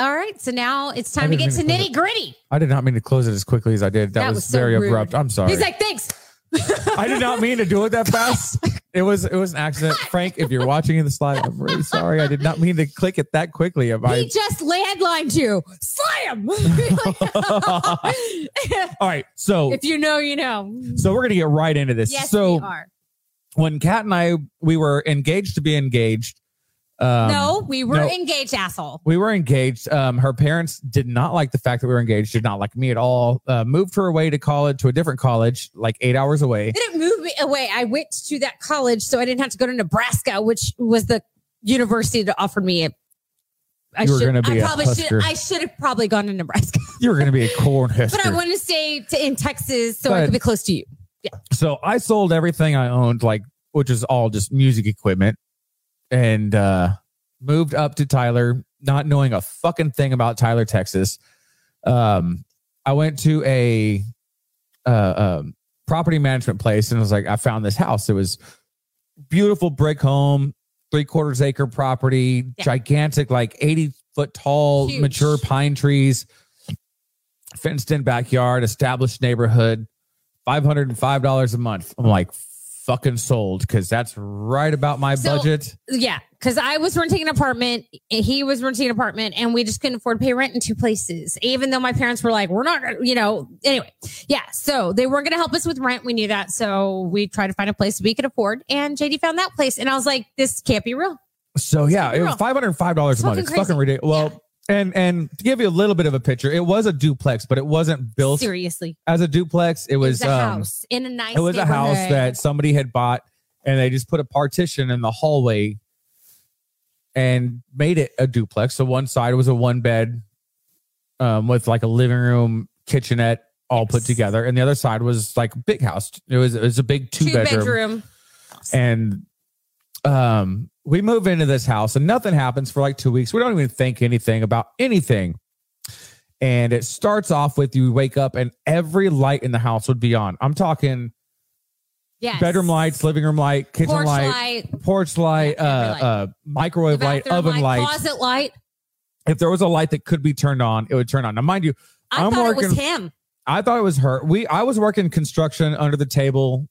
All right. So now it's time to get to nitty gritty. I did not mean to close it as quickly as I did. That, That was, was so very rude. abrupt. I'm sorry. He's like, thanks. I did not mean to do it that <laughs> fast. It was it was an accident. <laughs> Frank, if you're watching in the slide, I'm really sorry. I did not mean to click it that quickly. If He I just landlined you. Slam. <laughs> all right, so if you know, you know. so we're gonna get right into this. Yes, so we are. when Kat and I we were engaged to be engaged. Um, no, we were no. engaged, asshole. we were engaged. Um, her parents did not like the fact that we were engaged. Did not like me at all. Uh, moved her away to college to a different college, like eight hours away. They didn't move me away. I went to that college, so I didn't have to go to Nebraska, which was the university that offered me it. I You were should- gonna be I a probably Husker. should. I should have probably gone to Nebraska, You were going to be a <laughs> corn but I husker. wanted to stay to, in Texas so I could be close to you. Yeah. So I sold everything I owned, like which is all just music equipment, and uh, moved up to Tyler, not knowing a fucking thing about Tyler, Texas. Um, I went to a uh, um, property management place and I was like, I found this house. It was beautiful brick home, three quarters acre property, Yeah. gigantic, like eighty foot tall, Huge. mature pine trees, fenced in backyard, established neighborhood. Five hundred and five dollars a month. I'm like fucking sold because that's right about my So- budget. Yeah, because I was renting an apartment, he was renting an apartment, and we just couldn't afford to pay rent in two places. Even though my parents were like, "We're not," gonna-" you know. Anyway, yeah. So they weren't going to help us with rent. We knew that, so we tried to find a place we could afford. And JD found that place, and I was like, "This can't be real." So yeah, it was five hundred five dollars a month. It's fucking ridiculous. Well, and and to give you a little bit of a picture, it was a duplex, but it wasn't built Seriously, as a duplex. It it was, was, a um, house in a nice. it was a house that somebody had bought, and they just put a partition in the hallway and made it a duplex. So one side was a one bed um, with like a living room, kitchenette, all put together, and the other side was like a big house. It was it was a big two, Two bedroom, bedroom. and um, we move into this house, and nothing happens for like two weeks. We don't even think anything about anything. And it starts off with you wake up and every light in the house would be on. I'm talking Yes. bedroom lights, living room light, kitchen Porch light, light. porch light, Yeah, uh, light. uh, microwave light, oven light. Closet light. If there was a light that could be turned on, it would turn on. Now, mind you, I I'm thought it working. was him. I thought it was her. We I was working construction under the table,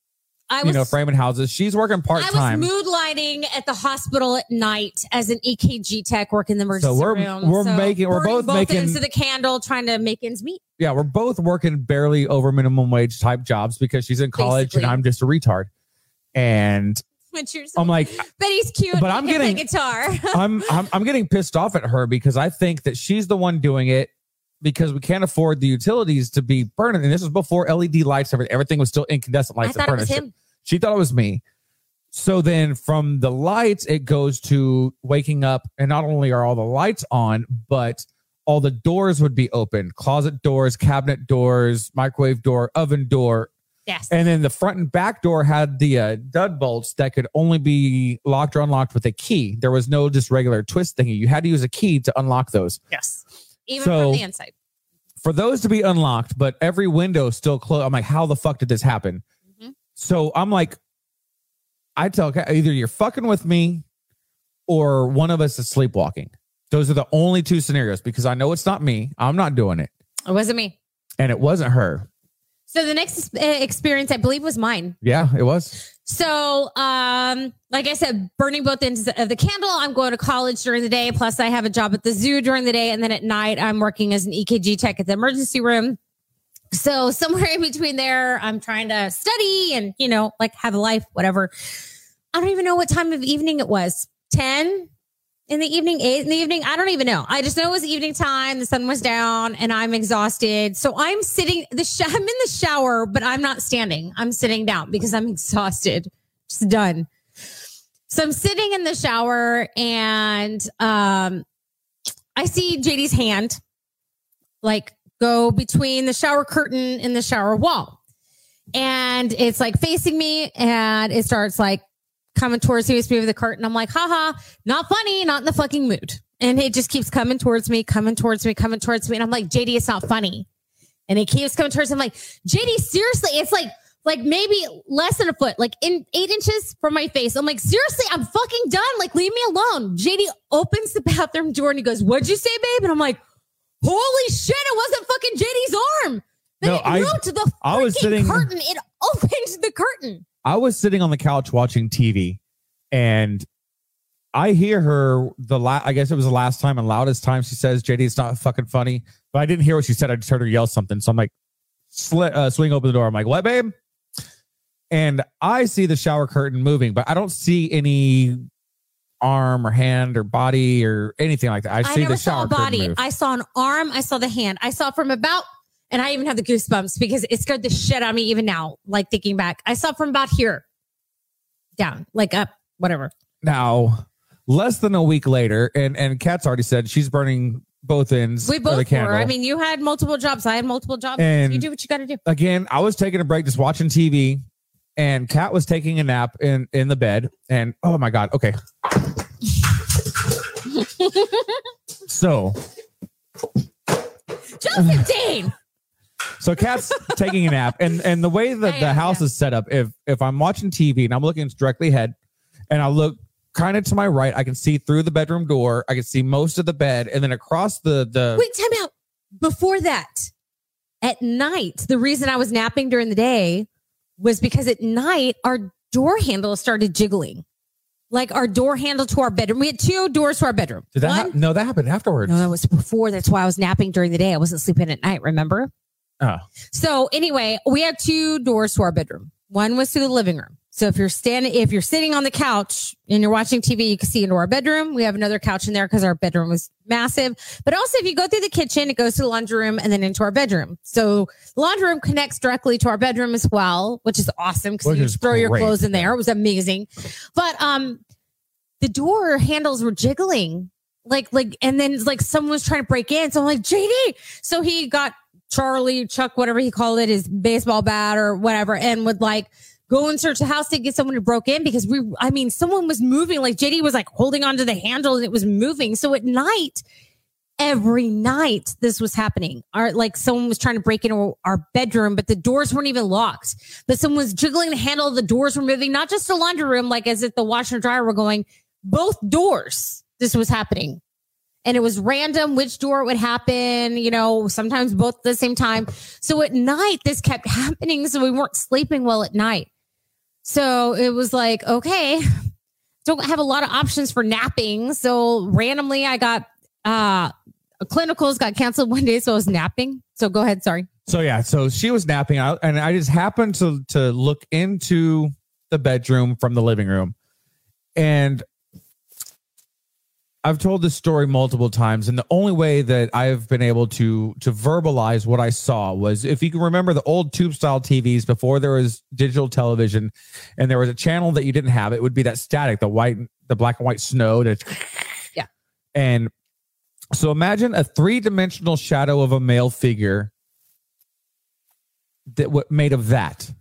I you know, framing houses. She's working part time. I was mood lighting at the hospital at night as an EKG tech working the emergency So we're- room. we're making- we're burning both making- ends of the candle, trying to make ends meet. yeah, we're both working barely over minimum wage type jobs because she's in college Basically. and I'm just a retard. And <laughs> so, I'm like, Betty's cute, But I'm he can play getting- guitar. <laughs> I'm, I'm I'm getting pissed off at her because I think that she's the one doing it because we can't afford the utilities to be burning. And this was before LED lights. Everything, was still incandescent lights. that thought it was him. She thought it was me. So then from the lights, it goes to waking up, and not only are all the lights on, but all the doors would be open closet doors, cabinet doors, microwave door, oven door. Yes. And then the front and back door had the uh, dead bolts that could only be locked or unlocked with a key. There was no just regular twist thingy. You had to use a key to unlock those. yes. Even So- from the inside. For those to be unlocked, but every window still closed. I'm like, how the fuck did this happen? Mhm. So I'm like, I tell either you're fucking with me or one of us is sleepwalking. Those are the only two scenarios because I know it's not me. I'm not doing it. It wasn't me. And it wasn't her. So the next experience, I believe, was mine. Yeah, it was. So, um, like I said, burning both ends of the candle. I'm going to college during the day. Plus, I have a job at the zoo during the day, and then at night, I'm working as an EKG tech at the emergency room. So somewhere <laughs> in between there, I'm trying to study and you know, like have a life, whatever. I don't even know what time of evening it was. Ten in the evening, eight in the evening. I don't even know. I just know it was evening time. The sun was down, and I'm exhausted. So I'm sitting. The sh- <laughs> I'm in the shower, but I'm not standing. I'm sitting down because I'm <laughs> exhausted. Just done. So I'm sitting in the shower, and um, I see JD's hand, like go between the shower curtain and the shower wall, and it's like facing me, and it starts like coming towards me with the curtain. I'm like, haha, not funny, not in the fucking mood. And it just keeps coming towards me, coming towards me, coming towards me. And I'm like, JD, it's not funny. And it keeps coming towards me. I'm like, JD, seriously, it's like, like maybe less than a foot, like in eight inches from my face. I'm like, seriously, I'm fucking done. Like, leave me alone. JD opens the bathroom door and he goes, What'd you say, babe? And I'm like, Holy shit, it wasn't fucking JD's arm. Then No, it I- moved to the I was sitting- curtain. It opened the curtain. I was sitting on the couch watching TV and I hear her the la- I guess it was the last time and loudest time she says, JD, it's not fucking funny. But I didn't hear what she said. I just heard her yell something. So I'm like, sli- uh, swing open the door. I'm like, what, babe? And I see the shower curtain moving, but I don't see any arm or hand or body or anything like that. I I, see the shower body. move. I saw an arm. I saw the hand. I saw from about, and I even have the goosebumps because it scared the shit out of me even now, like thinking back. I saw from about here down, like up, whatever. now, less than a week later, and and Kat's already said she's burning both ends. We of the both were. I mean, you had multiple jobs. I had multiple jobs. And- you do what you got to do. again, I was taking a break, just watching TV, and Kat was taking a nap in in the bed. And oh my god, okay. <laughs> so Joseph Dane. So Kat's taking a nap, and and the way that the house is set up, if if I'm watching TV and I'm looking directly ahead, and I look kind of to my right, I can see through the bedroom door. I can see most of the bed, and then across the the Wait, time out. Before that, at night, the reason I was napping during the day was because at night our door handle started jiggling. Like our door handle to our bedroom. We had two doors to our bedroom. did that One- hap- no that happened afterwards. No, that was before. That's why I was napping during the day. I wasn't sleeping at night, remember? Oh. So anyway, we had two doors to our bedroom. One was to the living room. So if you're standing, if you're sitting on the couch and you're watching TV, you can see into our bedroom. We have another couch in there because our bedroom was massive. But also if you go through the kitchen, it goes to the laundry room and then into our bedroom. So the laundry room connects directly to our bedroom as well, which is awesome because you just throw your clothes in there. It was amazing. But um the door handles were jiggling like like and then like someone was trying to break in so i'm like JD so he got Charlie, Chuck, whatever he called it, his baseball bat or whatever, and would like go and search the house to get someone who broke in because we, I mean, someone was moving. Like JD was like holding onto the handle and it was moving. So at night, every night this was happening. Our like someone was trying to break into our bedroom, but the doors weren't even locked. But someone was jiggling the handle, the doors were moving, not just the laundry room, like as if the washer and dryer were going, both doors. This was happening. And it was random which door would happen, you know, sometimes both at the same time. So at night, this kept <laughs> happening. So we weren't sleeping well at night. So it was like, okay, <laughs> don't have a lot of options for napping. So randomly I got uh clinicals got canceled <laughs> one day, so I was napping. So go ahead, sorry. So yeah, so she was napping out, and I just happened to to look into the bedroom from the living room, and I've told this story multiple times, and the only way that I've been able to to verbalize what I saw was if you can remember the old tube style TVs before there was digital television, and there was a channel that you didn't have, it would be that static, the white, the black and white snow, that <laughs> Yeah. and so imagine a three dimensional shadow of a male figure that what made of that.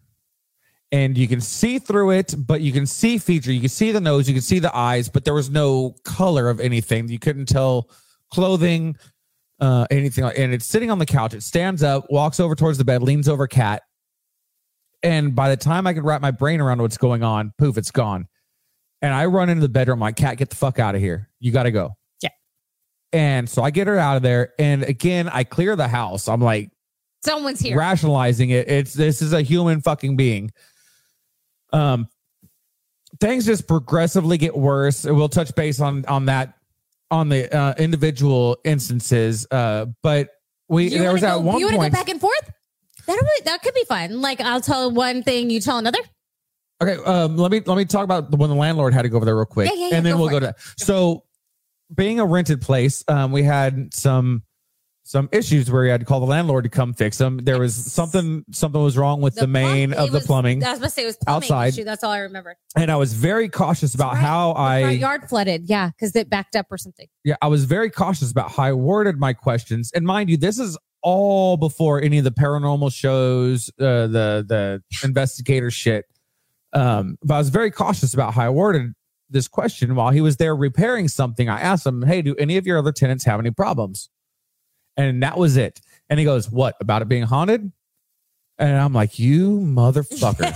And you can see through it, but you can see feature. You can see the nose, you can see the eyes, but there was no color of anything. You couldn't tell clothing, uh, anything. And it's sitting on the couch. It stands up, walks over towards the bed, leans over Kat. And by the time I could wrap my brain around what's going on, poof, it's gone. And I run into the bedroom, like, Kat, get the fuck out of here. You got to go. Yeah. And so I get her out of there. And again, I clear the house. I'm like, Someone's here. rationalizing it. It's this is a human fucking being. Um, things just progressively get worse. We'll touch base on on that on the uh, individual instances. Uh, but we You there was wanna at one You want to go back and forth? That that could be fun. Like I'll tell one thing, you tell another. Okay, um, let me let me talk about when the landlord had to go over there real quick, Yeah, yeah, yeah, and then go we'll go it. to that. So, being a rented place, um, we had some some issues where we had to call the landlord to come fix them. There was something something was wrong with the, main plum- of the was- plumbing, I was gonna say it was plumbing outside. issue. That's all I remember. and I was very cautious about Right. how The I yard flooded. Yeah, because it backed up or something. yeah I was very cautious about how I worded my questions. And mind you, this is all before any of the paranormal shows, uh, the the investigator shit. Um, but I was very cautious about how I worded this question while he was there repairing something. I asked him, "Hey, do any of your other tenants have any problems?" And that was it. And he goes, "What about it being haunted?" And I'm like, "You motherfucker!"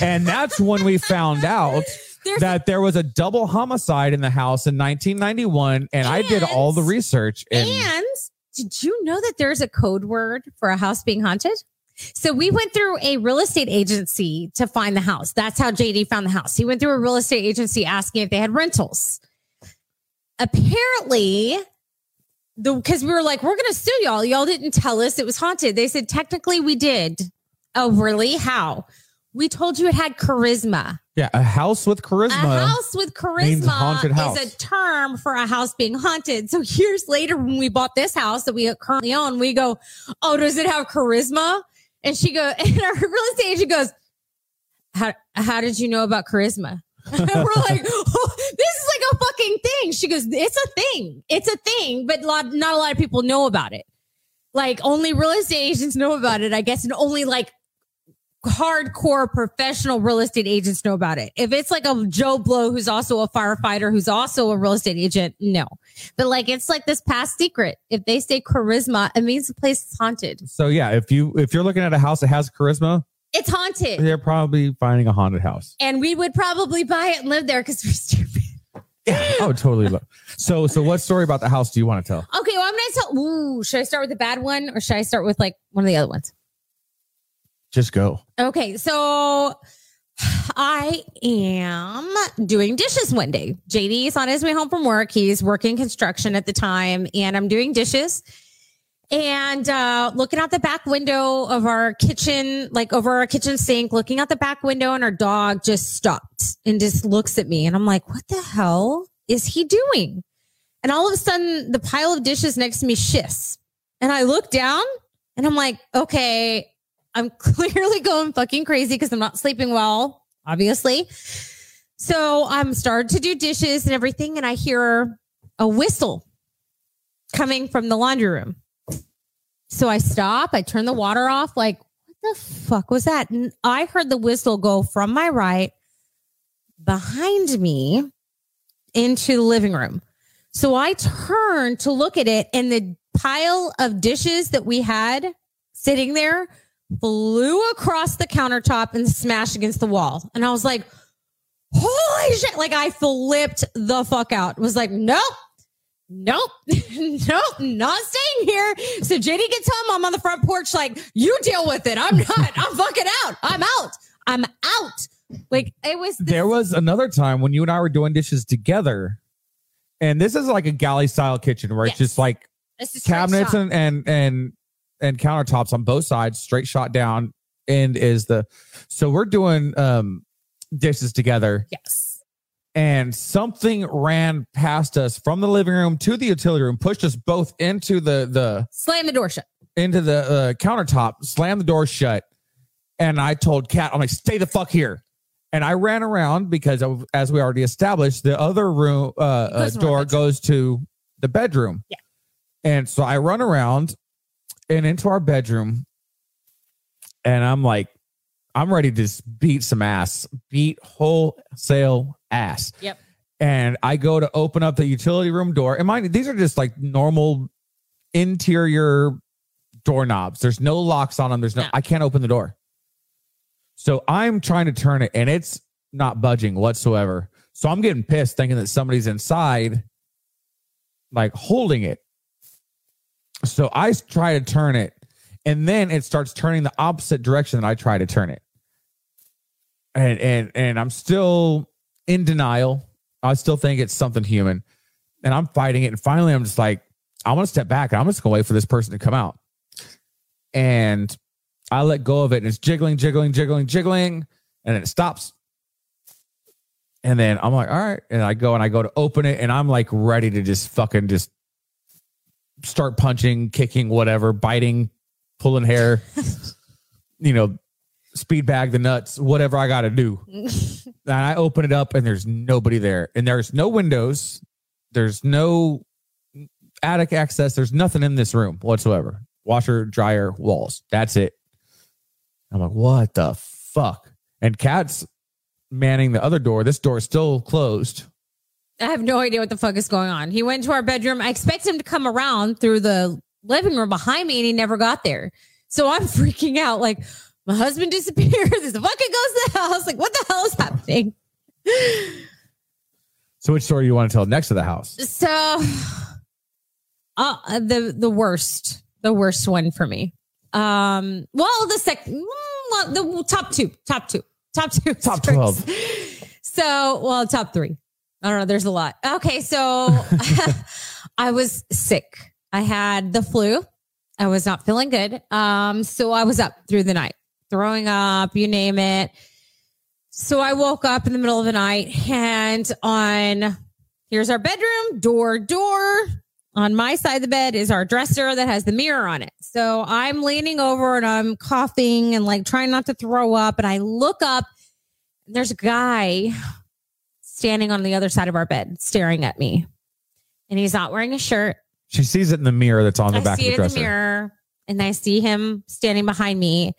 <laughs> and that's when we found out There's that there was a double homicide in the house in 1991, and, I did all the research. And, And did you know that there's a code word for a house being haunted? So we went through a real estate agency to find the house. That's how JD found the house. He went through a real estate agency asking if they had rentals. Apparently, the because we were like, we're gonna sue y'all. Y'all didn't tell us it was haunted. They said technically we did. Oh, really? How? We told you it had charisma. yeah, a house with charisma. A house with charisma house. is a term for a house being haunted. So years later, when we bought this house that we currently own, we go, "Oh, does it have charisma?" And she goes, <laughs> and our real estate agent goes, "How how did you know about charisma?" <laughs> we're like, oh, "This is like a fucking thing." She goes, "It's a thing. It's a thing, but lot, not a lot of people know about it. Like only real estate agents know about it, I guess, and only like." hardcore professional real estate agents know about it. If it's like a Joe Blow who's also a firefighter, who's also a real estate agent, no. But like it's like this past secret. If they say charisma, it means the place is haunted. So yeah, if you if you're looking at a house that has charisma, It's haunted. they're probably finding a haunted house. And we would probably buy it and live there because we're stupid. Yeah, I would totally love. So so what story about the house do you want to tell? Okay, well, I'm gonna tell ooh, should I start with the bad one or should I start with like one of the other ones? Just go. Okay, so I am doing dishes one day. JD is on his way home from work. He's working construction at the time, and I'm doing dishes and uh, looking out the back window of our kitchen, like over our kitchen sink, looking out the back window, and our dog just stopped and just looks at me. And I'm like, what the hell is he doing? And all of a sudden, the pile of dishes next to me shifts. And I look down and I'm like, okay, I'm <laughs> clearly going fucking crazy because I'm not sleeping well, obviously. So I'm starting to do dishes and everything, and I hear a whistle coming from the laundry room. So I stop, I turn the water off, like, what the fuck was that? And I heard the whistle go from my right behind me into the living room. So I turned to look at it, and the pile of dishes that we had sitting there flew across the countertop and smashed against the wall. And I was like, holy shit. Like I flipped the fuck out. Was like, nope. Nope, <laughs> nope, not staying here. So JD gets home. I'm on the front porch, like, you deal with it. I'm not, I'm fucking out. I'm out. I'm out. Like, it was, there was another time when you and I were doing dishes together, and this is like a galley style kitchen where it's just like it's cabinets and and and and countertops on both sides, straight shot down. End is the so we're doing um dishes together, yes. And something ran past us from the living room to the utility room, pushed us both into the the Slam the door shut. into the uh, countertop, slammed the door shut, and I told Kat, I'm like, stay the fuck here. And I ran around because, of, as we already established, the other room uh, uh, goes to our door goes to the bedroom. Yeah. And so I run around and into our bedroom, and I'm like, I'm ready to just beat some ass, beat wholesale ass. Yep. And I go to open up the utility room door. And mind these are just like normal interior doorknobs. There's no locks on them. There's no, No. I can't open the door. So I'm trying to turn it and it's not budging whatsoever. So I'm getting pissed thinking that somebody's inside, like holding it. So I try to turn it and then it starts turning the opposite direction that I try to turn it. And and and I'm still in denial. I still think it's something human. And I'm fighting it. And finally I'm just like, I'm gonna step back and I'm just gonna wait for this person to come out. And I let go of it and it's jiggling, jiggling, jiggling, jiggling, and it stops. And then I'm like, all right. And I go and I go to open it and I'm like ready to just fucking just start punching, kicking, whatever, biting, pulling hair, you know, speed bag the nuts, whatever I got to do. <laughs> And I open it up and there's nobody there. And there's no windows. There's no attic access. There's nothing in this room whatsoever. Washer, dryer, walls. That's it. I'm like, what the fuck? And Kat's manning the other door. This door is still closed. I have no idea what the fuck is going on. He went to our bedroom. I expect him to come around through the living room behind me, and he never got there. So I'm <laughs> freaking out. Like, my husband disappeared. <laughs> This fucking goes to the house. Like, what the hell is happening? So which story you want to tell next to the house? So, uh, the the worst, the worst one for me. Um, well, the second, well, the top two, top two, top two, Top stories. 12. <laughs> So, well, top three. I don't know. There's a lot. Okay, so I was sick. I had the flu. I was not feeling good. Um, so I was up through the night, throwing up, you name it. So I woke up in the middle of the night and on here's our bedroom, door, door. On my side of the bed is our dresser that has the mirror on it. So I'm leaning over and I'm coughing and like trying not to throw up. And I look up and there's a guy standing on the other side of our bed staring at me. And he's not wearing a shirt. She sees it in the mirror that's on the I back see of it the in dresser. the mirror and I see him standing behind me.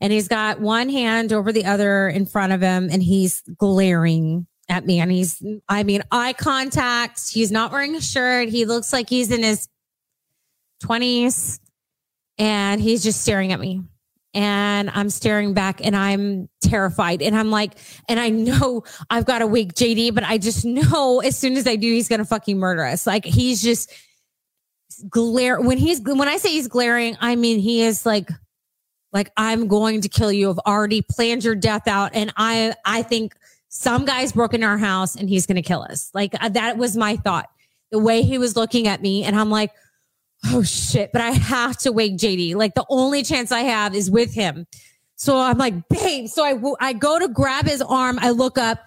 And he's got one hand over the other in front of him and he's glaring at me. And he's, I mean, eye contact. He's not wearing a shirt. He looks like he's in his 20s and he's just staring at me. And I'm staring back and I'm terrified. And I'm like, and I know I've got to wake JD, but I just know as soon as I do, he's going to fucking murder us. Like he's just, glare when he's when I say he's glaring, I mean he is like like I'm going to kill you. I've already planned your death out, and I I think some guy's broken our house and he's going to kill us. Like uh, that was my thought. The way he was looking at me, and I'm like, oh shit! But I have to wake JD. Like the only chance I have is with him. So I'm like, babe. So I, I go to grab his arm. I look up.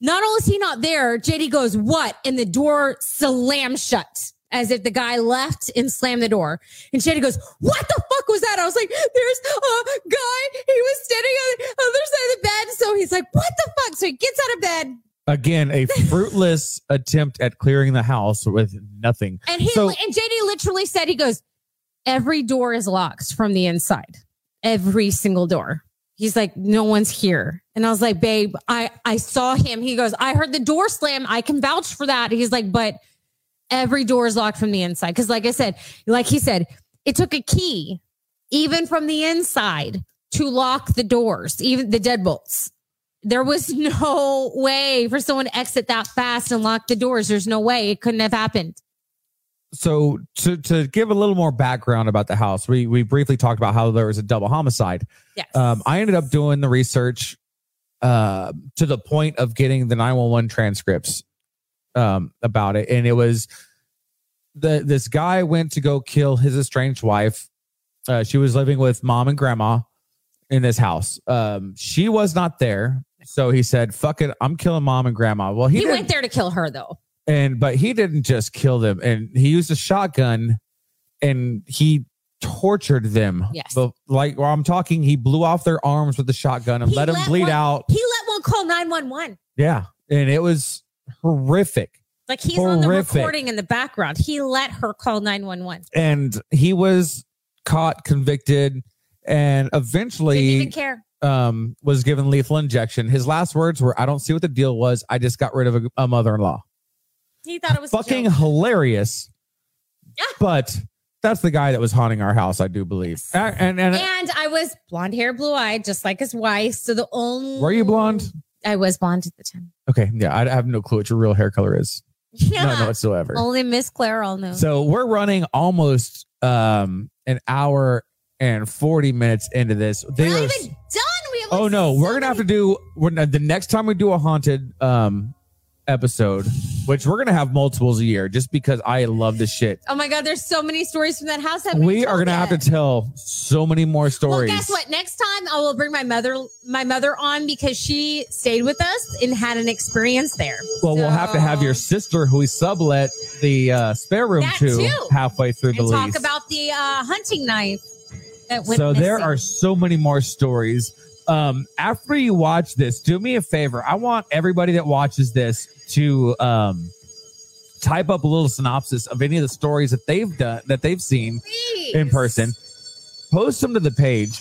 Not only is he not there, JD goes, what? And the door slams shut as if the guy left and slammed the door. And JD goes, what the fuck was that? I was like, there's a guy. He was standing on the other side of the bed. So he's like, what the fuck? So he gets out of bed Again, a <laughs> fruitless attempt at clearing the house with nothing. and he, So- and JD literally said, he goes, every door is locked from the inside. Every single door. He's like, no one's here. And I was like, babe, I, I saw him. He goes, I heard the door slam. I can vouch for that. He's like, but every door is locked from the inside. Cause like I said, like he said, it took a key, even from the inside, to lock the doors, even the deadbolts. There was <laughs> no way for someone to exit that fast and lock the doors. There's no way it couldn't have happened. So to to give a little more background about the house, we we briefly talked about how there was a double homicide. Yes. Um, I ended up doing the research uh, to the point of getting the 911 transcripts um, about it, and it was the this guy went to go kill his estranged wife. Uh, she was living with mom and grandma in this house. Um, she was not there, so he said, "Fuck it, I'm killing mom and grandma." Well, he, he went there to kill her though. and but he didn't just kill them and he used a shotgun and he tortured them Yes. but like while i'm talking he blew off their arms with the shotgun and He let them bleed one- out He let one call 911. yeah and it was horrific Like he's on the recording in the background. He let her call 911. and he was caught convicted and eventually Didn't even care. um was given lethal injection his last words were i don't see what the deal was i just got rid of a, a mother-in-law He thought it was fucking hilarious Yeah. but that's the guy that was haunting our house i do believe Yes. and, and, and And I was blonde hair, blue eyed, just like his wife. So the only Were you blonde? I was blonde at the time. Okay, yeah, I have no clue what your real hair color is. Yeah. <laughs> None whatsoever. Only Miss Clairol knows. So we're running almost um an hour and 40 minutes into this. We're They not are- even done. We oh no, so we're gonna have to do we're, the next time we do a haunted um episode, which we're gonna have multiples a year just because I love this shit. Oh my god, there's so many stories from that house. That We are gonna have to tell so many more stories. Well, guess what? Next time I will bring my mother, my mother on because she stayed with us and had an experience there. Well, we'll have to have your sister who we sublet the uh, spare room That to too. halfway through the and lease. talk about the uh, hunting knife so there are so many more stories um after you watch this do me a favor. I want everybody that watches this to um type up a little synopsis of any of the stories that they've done that they've seen in person. Post them to the page.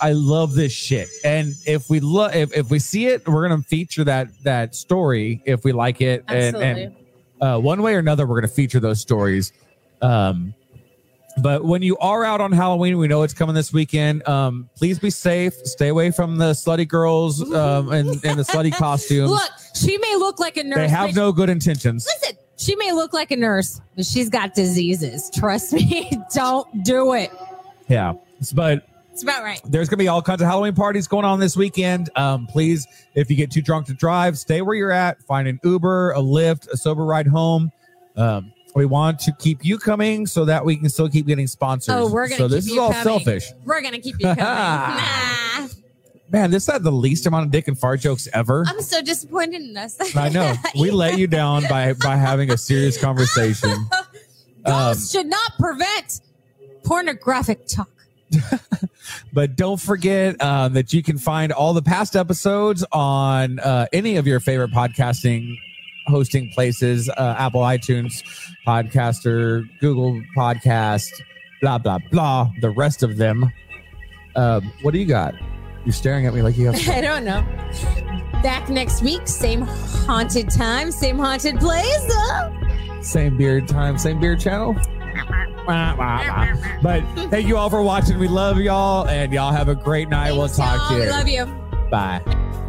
I love this shit. And if we look if, if we see it we're gonna feature that that story if we like it. And and Absolutely. uh, one way or another, we're to feature those stories. Um, but when you are out on Halloween, we know it's coming this weekend. Um, please be safe. Stay away from the slutty girls um, and, and the slutty <laughs> costumes. Look, she may look like a nurse. they have but- no good intentions. Listen, she may look like a nurse, but she's got diseases. Trust me. <laughs> Don't do it. Yeah, but It's about right. there's going to be all kinds of Halloween parties going on this weekend. Um, please, if you get too drunk to drive, stay where you're at. Find an Uber, a Lyft, a sober ride home. Um, we want to keep you coming so that we can still keep getting sponsors. Oh, we're gonna so keep this is all coming. selfish. We're gonna keep you coming. <laughs> nah. Man, this had the least amount of dick and fart jokes ever. I'm so disappointed in us. I know. <laughs> We let you down by by having a serious <laughs> conversation. Um, should not prevent pornographic talk. but don't forget um, that you can find all the past episodes on uh, any of your favorite podcasting hosting places uh, Apple, iTunes, Podcaster, Google Podcast, blah, blah, blah, the rest of them. Um, what do you got? You're staring at me like you have. <laughs> I don't know. Back next week, same haunted time, same haunted place. Same beard time, same beard channel. But thank you all for watching. We love y'all, and y'all have a great night. we'll talk to y'all. you. We love you. Bye.